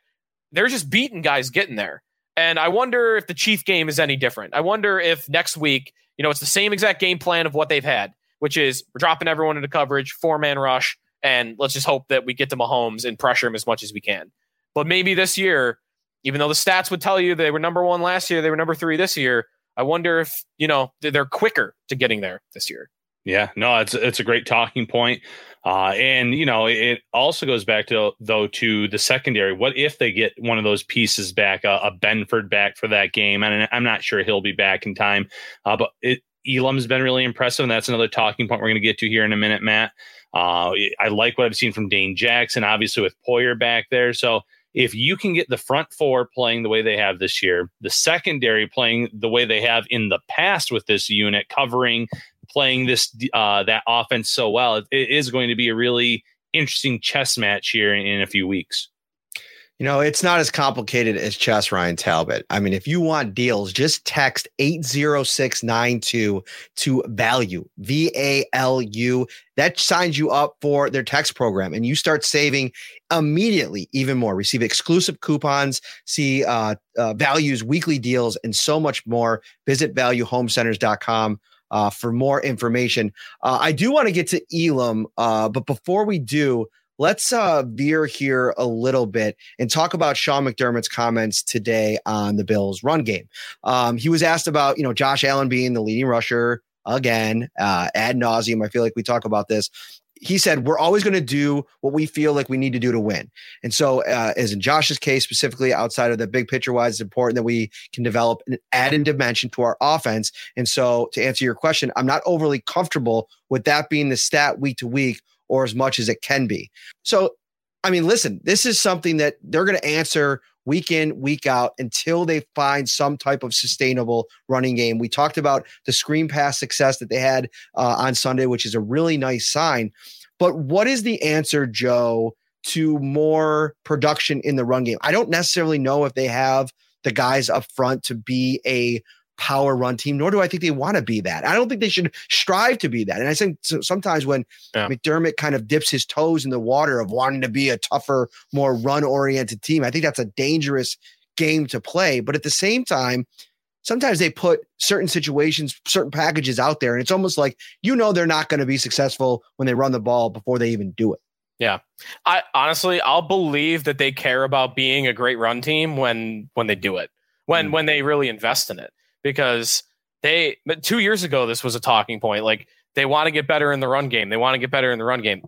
They're just beating guys getting there. And I wonder if the Chief game is any different. I wonder if next week, you know, it's the same exact game plan of what they've had, which is we're dropping everyone into coverage, four man rush, and let's just hope that we get to Mahomes and pressure him as much as we can. But maybe this year even though the stats would tell you they were number one last year, they were number three this year. I wonder if you know they're quicker to getting there this year. Yeah, no, it's it's a great talking point. Uh, and you know, it also goes back to though to the secondary. What if they get one of those pieces back, uh, a Benford back for that game? And I'm not sure he'll be back in time, uh, but it, Elam's been really impressive, and that's another talking point we're going to get to here in a minute, Matt. Uh, I like what I've seen from Dane Jackson, obviously with Poyer back there. So if you can get the front four playing the way they have this year, the secondary playing the way they have in the past with this unit, covering, playing this uh, that offense so well, it, it is going to be a really interesting chess match here in, in a few weeks. You know, it's not as complicated as chess, Ryan Talbot. I mean, if you want deals, just text 80692 to value, V A L U. That signs you up for their text program and you start saving immediately even more. Receive exclusive coupons, see uh, uh, values, weekly deals, and so much more. Visit valuehomecenters.com. Uh, for more information, uh, I do want to get to Elam, uh, but before we do, let's uh, veer here a little bit and talk about Sean McDermott's comments today on the Bills' run game. Um, he was asked about, you know, Josh Allen being the leading rusher again uh, ad nauseum. I feel like we talk about this. He said, We're always going to do what we feel like we need to do to win. And so, uh, as in Josh's case, specifically outside of the big picture wise, it's important that we can develop an added dimension to our offense. And so, to answer your question, I'm not overly comfortable with that being the stat week to week or as much as it can be. So, I mean, listen, this is something that they're going to answer week in, week out until they find some type of sustainable running game. We talked about the screen pass success that they had uh, on Sunday, which is a really nice sign. But what is the answer, Joe, to more production in the run game? I don't necessarily know if they have the guys up front to be a power run team, nor do I think they want to be that. I don't think they should strive to be that. And I think sometimes when yeah. McDermott kind of dips his toes in the water of wanting to be a tougher, more run oriented team, I think that's a dangerous game to play. But at the same time, sometimes they put certain situations, certain packages out there, and it's almost like you know they're not going to be successful when they run the ball before they even do it. Yeah. I honestly I'll believe that they care about being a great run team when when they do it. When mm. when they really invest in it because they two years ago this was a talking point. Like they want to get better in the run game. They want to get better in the run game.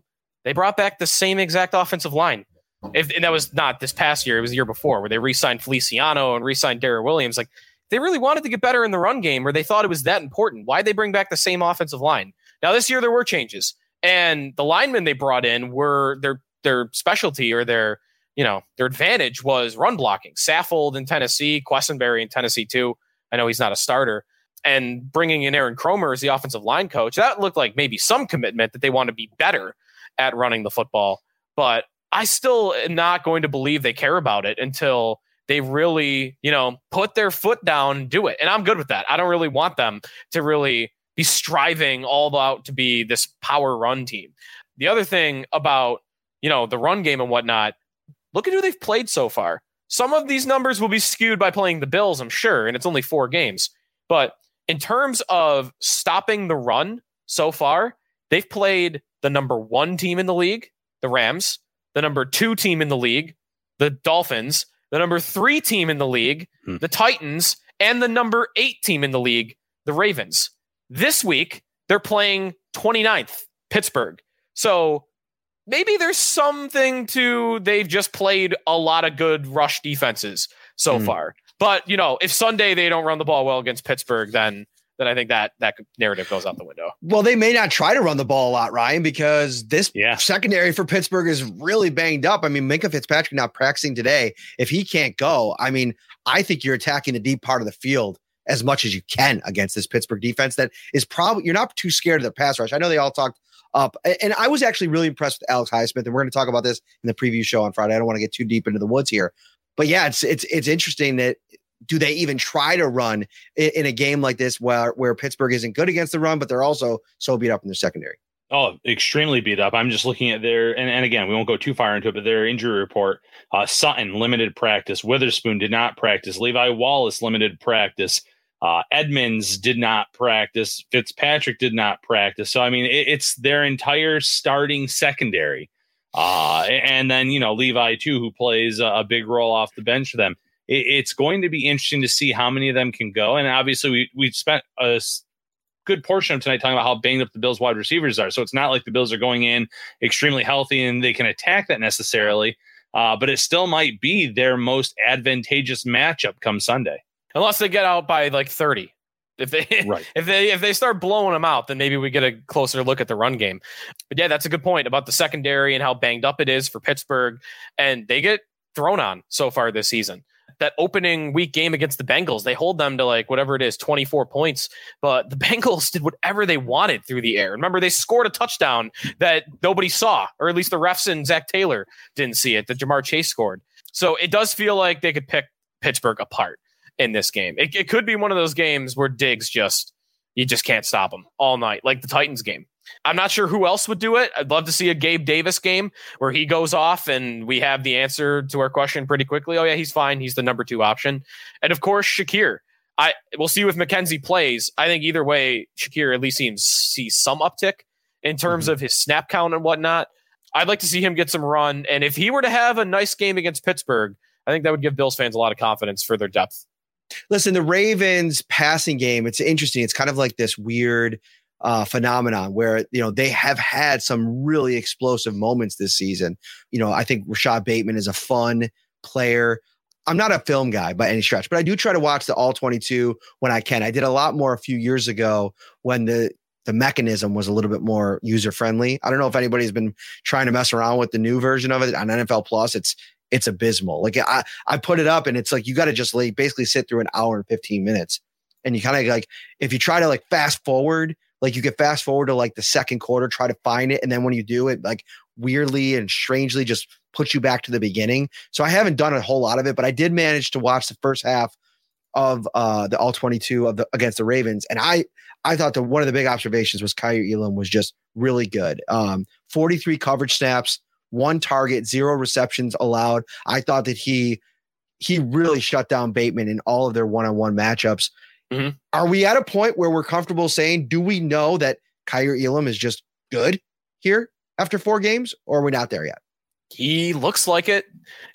They brought back the same exact offensive line. If and that was not this past year, it was the year before where they re-signed Feliciano and re-signed Daryl Williams. Like they really wanted to get better in the run game, or they thought it was that important. Why'd they bring back the same offensive line? Now this year there were changes, and the linemen they brought in were their their specialty or their you know their advantage was run blocking. Saffold in Tennessee, Quessenberry in Tennessee too. I know he's not a starter. And bringing in Aaron Kromer as the offensive line coach, that looked like maybe some commitment that they want to be better at running the football. But I still am not going to believe they care about it until they really, you know, put their foot down, and do it. And I'm good with that. I don't really want them to really be striving all out to be this power run team. The other thing about, you know, the run game and whatnot, look at who they've played so far. Some of these numbers will be skewed by playing the Bills, I'm sure, and it's only four games. But in terms of stopping the run so far, they've played the number one team in the league, the Rams, the number two team in the league, the Dolphins, the number three team in the league, hmm. the Titans, and the number eight team in the league, the Ravens. This week, they're playing 29th, Pittsburgh. So maybe there's something to they've just played a lot of good rush defenses so mm. far. But you know, if Sunday they don't run the ball well against Pittsburgh, then then I think that that narrative goes out the window. Well, they may not try to run the ball a lot, Ryan, because this yeah. secondary for Pittsburgh is really banged up. I mean, Minkah Fitzpatrick not practicing today. If he can't go, I mean, I think you're attacking the deep part of the field as much as you can against this Pittsburgh defense that is probably you're not too scared of the pass rush. I know they all talked up. And I was actually really impressed with Alex Highsmith, and we're going to talk about this in the preview show on Friday. I don't want to get too deep into the woods here, but yeah, it's it's it's interesting that do they even try to run in, in a game like this where where Pittsburgh isn't good against the run, but they're also so beat up in their secondary. Oh, extremely beat up. I'm just looking at their, and, and again, we won't go too far into it, but their injury report. Uh, Sutton, limited practice. Witherspoon did not practice. Levi Wallace, limited practice. Uh, Edmunds did not practice. Fitzpatrick did not practice. So I mean, it, it's their entire starting secondary, uh, and then you know Levi too, who plays a, a big role off the bench for them. It, it's going to be interesting to see how many of them can go. And obviously, we we spent a good portion of tonight talking about how banged up the Bills wide receivers are. So it's not like the Bills are going in extremely healthy and they can attack that necessarily. Uh, but it still might be their most advantageous matchup come Sunday unless they get out by like 30. If they (laughs) right. if they if they start blowing them out, then maybe we get a closer look at the run game. But yeah, that's a good point about the secondary and how banged up it is for Pittsburgh. And they get thrown on so far this season. That opening week game against the Bengals, they hold them to like whatever it is, 24 points. But the (laughs) Bengals did whatever they wanted through the air. Remember, they scored a touchdown that nobody saw, or at least the refs and Zac Taylor didn't see it, that Ja'Marr Chase scored. So it does feel like they could pick Pittsburgh apart in this game. It, it could be one of those games where Diggs just, you just can't stop him all night, like the Titans game. I'm not sure who else would do it. I'd love to see a Gabe Davis game where he goes off and we have the answer to our question pretty quickly. Oh yeah, he's fine. He's the number two option. And of course, Shakir. I we'll see if McKenzie plays. I think either way, Shakir at least seems see some uptick in terms mm-hmm. of his snap count and whatnot. I'd like to see him get some run. And if he were to have a nice game against Pittsburgh, I think that would give Bills fans a lot of confidence for their depth. Listen, the Ravens passing game, it's interesting. It's kind of like this weird uh, phenomenon where you know they have had some really explosive moments this season. You know, I think Rashod Bateman is a fun player. I'm not a film guy by any stretch, but I do try to watch the all 22 when I can. I did a lot more a few years ago when the the mechanism was a little bit more user friendly. I don't know if anybody's been trying to mess around with the new version of it on NFL Plus. It's it's abysmal. Like I I put it up and it's like you got to just like basically sit through an hour and 15 minutes. And you kind of like if you try to like fast forward like you could fast forward to like the second quarter, try to find it, and then when you do it, like weirdly and strangely, just puts you back to the beginning. So I haven't done a whole lot of it, but I did manage to watch the first half of uh the all 22 of the against the Ravens, and I I thought that one of the big observations was Kaiir Elam was just really good. Um, 43 coverage snaps, one target, zero receptions allowed. I thought that he he really shut down Bateman in all of their one-on-one matchups. Mm-hmm. Are we at a point where we're comfortable saying, do we know that Kaiir Elam is just good here after four games, or are we not there yet? He looks like it.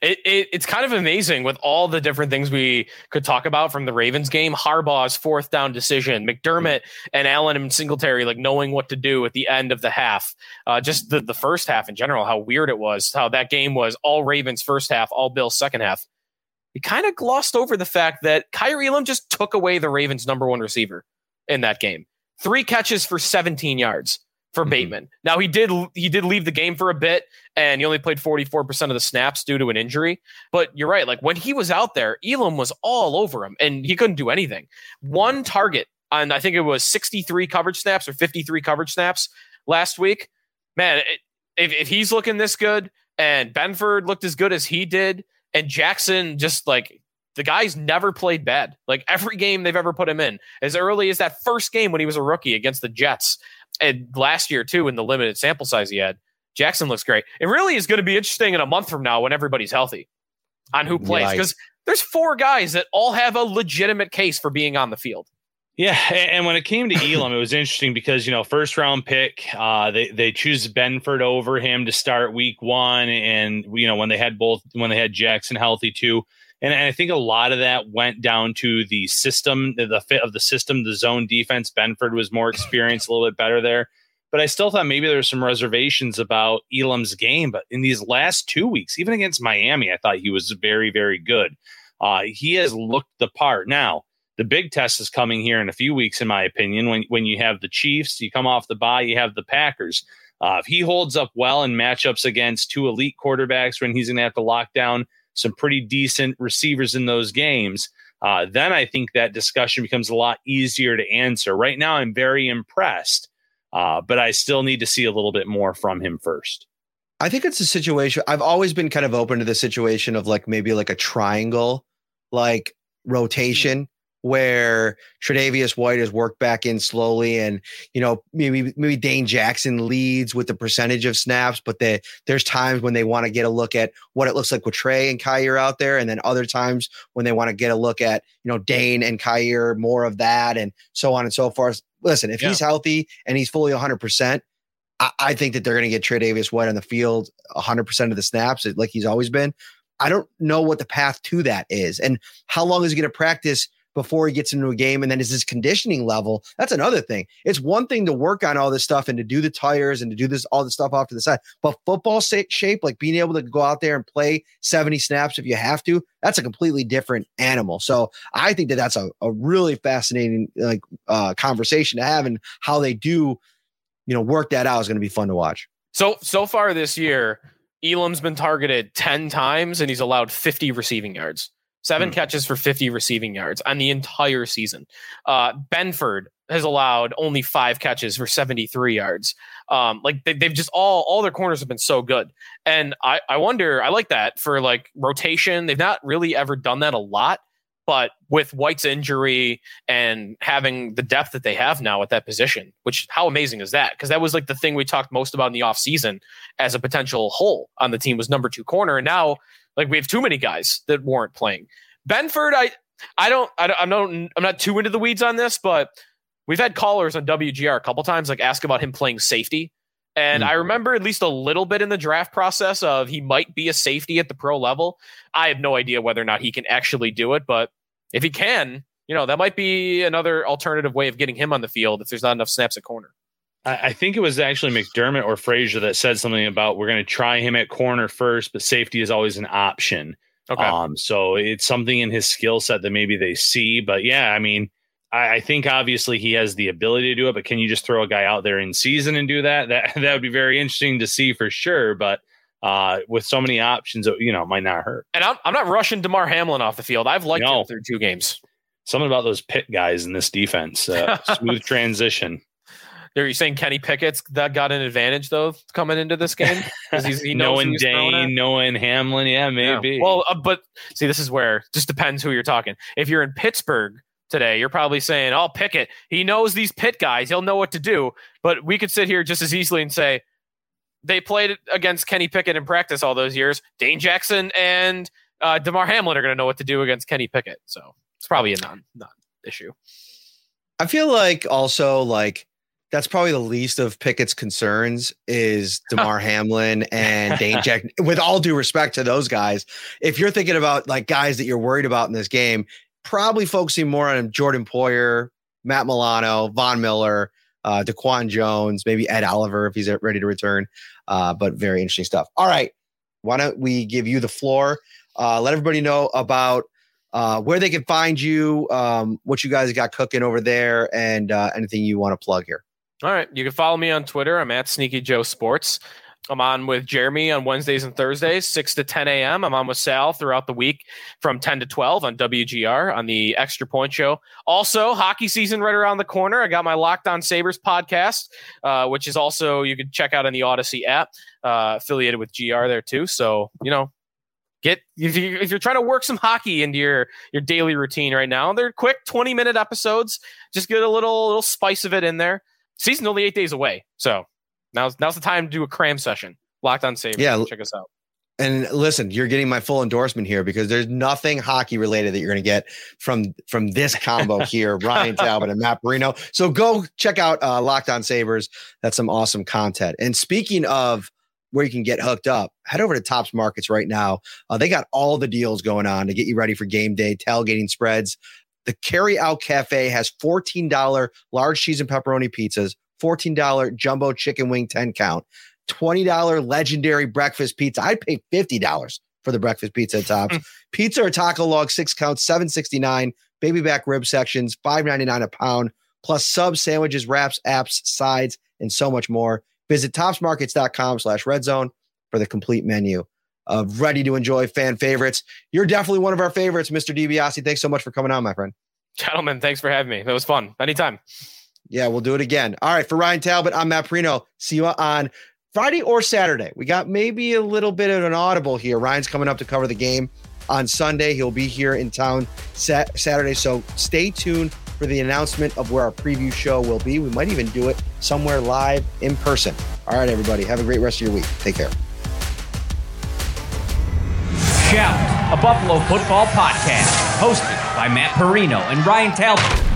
It, it. It's kind of amazing with all the different things we could talk about from the Ravens game. Harbaugh's fourth down decision, McDermott and Allen and Singletary like knowing what to do at the end of the half. Uh, just the, the first half in general, how weird it was, how that game was all Ravens first half, all Bills second half we kind of glossed over the fact that Kaiir Elam just took away the Ravens' number one receiver in that game. Three catches for 17 yards for mm-hmm. Bateman. Now he did he did leave the game for a bit and he only played 44% of the snaps due to an injury. But you're right, like when he was out there, Elam was all over him and he couldn't do anything. One target on I think it was 63 coverage snaps or 53 coverage snaps last week. Man, if, if he's looking this good and Benford looked as good as he did, and Jackson just like the guy's never played bad. Like every game they've ever put him in, as early as that first game when he was a rookie against the Jets, and last year too in the limited sample size he had. Jackson looks great. It really is going to be interesting in a month from now when everybody's healthy on who plays because there's four guys that all have a legitimate case for being on the field. Yeah, and when it came to Elam, it was interesting because you know first round pick, uh, they they choose Benford over him to start week one, and you know when they had both when they had Jackson healthy too, and, and I think a lot of that went down to the system, the fit of the system, the zone defense. Benford was more experienced, a little bit better there, but I still thought maybe there were some reservations about Elam's game. But in these last two weeks, even against Miami, I thought he was very very good. Uh, he has looked the part now the big test is coming here in a few weeks, in my opinion. When when you have the Chiefs, you come off the bye, you have the Packers. Uh, if he holds up well in matchups against two elite quarterbacks, when he's going to have to lock down some pretty decent receivers in those games, uh, then I think that discussion becomes a lot easier to answer. Right now, I'm very impressed, uh, but I still need to see a little bit more from him first. I think it's a situation. I've always been kind of open to the situation of like maybe like a triangle, like rotation where Tre'Davious White has worked back in slowly, and you know maybe maybe Dane Jackson leads with the percentage of snaps, but they, there's times when they want to get a look at what it looks like with Trey and Kaiir out there, and then other times when they want to get a look at you know Dane and Kaiir more of that, and so on and so forth. Listen, if yeah. he's healthy and he's fully 100 percent. I think that they're going to get Tre'Davious White on the field 100% of the snaps, like he's always been. I don't know what the path to that is. And how long is he going to practice before he gets into a game? And then is his conditioning level? That's another thing. It's one thing to work on all this stuff and to do the tires and to do this all the stuff off to the side, but football shape, like being able to go out there and play 70 snaps if you have to, that's a completely different animal. So I think that that's a, a really fascinating like uh, conversation to have, and how they do, you know, work that out is going to be fun to watch. So so far this year, Elam's been targeted 10 times and he's allowed 50 receiving yards. Seven Hmm. catches for 50 receiving yards on the entire season. Uh, Benford has allowed only five catches for 73 yards. Um, like they, they've just all all their corners have been so good, and I I wonder I like that for like rotation. They've not really ever done that a lot, but with White's injury and having the depth that they have now at that position, which how amazing is that? Because that was like the thing we talked most about in the offseason as a potential hole on the team was number two corner, and now like we have too many guys that weren't playing. Benford, I I don't I don't I'm not I'm not too into the weeds on this, but we've had callers on WGR a couple times like ask about him playing safety. And I mm. remember at least a little bit in the draft process of he might be a safety at the pro level. I have no idea whether or not he can actually do it, but if he can, you know, that might be another alternative way of getting him on the field if there's not enough snaps at corner. I, think it was actually McDermott or Frazier that said something about we're going to try him at corner first, but safety is always an option. Okay. Um, so it's something in his skill set that maybe they see. But yeah, I mean, I, I think obviously he has the ability to do it, but can you just throw a guy out there in season and do that? That (laughs) that would be very interesting to see for sure. But uh, with so many options, you know, it might not hurt. And I'm, I'm not rushing Damar Hamlin off the field. I've liked No. him through two games. Something about those pit guys in this defense, uh, (laughs) smooth transition. Are you saying Kenny Pickett's that got an advantage though coming into this game? (laughs) 'Cause he's- he knows knowing he's throwing at? Dane, knowing Hamlin, yeah, Yeah. maybe. Well, uh, but see, this is where just depends who you're talking. If you're in Pittsburgh today, you're probably saying, "Oh, Pickett, he knows these pit guys. He'll know what to do." But we could sit here just as easily and say they played against Kenny Pickett in practice all those years. Dane Jackson and uh, Damar Hamlin are going to know what to do against Kenny Pickett. So it's probably a non non issue. I feel like also like that's probably the least of Pickett's concerns is (laughs) Damar Hamlin and Dane (laughs) Jack. With all due respect to those guys, if you're thinking about like guys that you're worried about in this game, probably focusing more on Jordan Poyer, Matt Milano, Von Miller, uh, Daquan Jones, maybe Ed Oliver if he's ready to return. Uh, but very interesting stuff. All right, why don't we give you the floor? Uh, let everybody know about uh, where they can find you, um, what you guys got cooking over there, and uh, anything you want to plug here. All right. You can follow me on Twitter. I'm at Sneaky Joe Sports. I'm on with Jeremy on Wednesdays and Thursdays, 6 to 10 a.m. I'm on with Sal throughout the week from 10 to 12 on WGR on the Extra Point Show. Also, hockey season right around the corner. I got my Locked On Sabres podcast, uh, which is also, you can check out on the Audacy app, uh, affiliated with GR there too. So, you know, get if, you, if you're trying to work some hockey into your your daily routine right now they're quick 20 minute episodes just get a little little spice of it in there season only eight days away so now's now's the time to do a cram session locked on Sabres. Yeah. check us out And listen, you're getting my full endorsement here because there's nothing hockey related that you're going to get from from this combo (laughs) here, Ryan Talbot and Matt Marino. So go check out uh, Locked On Sabres. That's some awesome content. And speaking of where you can get hooked up, head over to Tops Markets right now. Uh, they got all the deals going on to get you ready for game day, tailgating spreads. The Carry Out Cafe has $14 large cheese and pepperoni pizzas, $14 jumbo chicken wing 10 count. $20 legendary breakfast pizza. I'd pay $50 for the breakfast pizza at Tops. Hmm. pizza or taco log, six counts, 769 baby back rib sections, 599 a pound, plus sub sandwiches, wraps, apps, sides, and so much more. Visit topsmarkets.com slash red zone for the complete menu of ready to enjoy fan favorites. You're definitely one of our favorites, Mr. DiBiase. Thanks so much for coming on, my friend. gentlemen thanks for having me that was fun anytime Yeah, we'll do it again. All right, for Ryan Talbot, I'm Matt Parrino. See you on Friday or Saturday. We got maybe a little bit of an audible here. Ryan's coming up to cover the game on Sunday. He'll be here in town sat- Saturday, so stay tuned for the announcement of where our preview show will be. We might even do it somewhere live in person. All right, everybody, have a great rest of your week. Take care. Shout, a Buffalo football podcast, hosted by Matt Parrino and Ryan Talbot.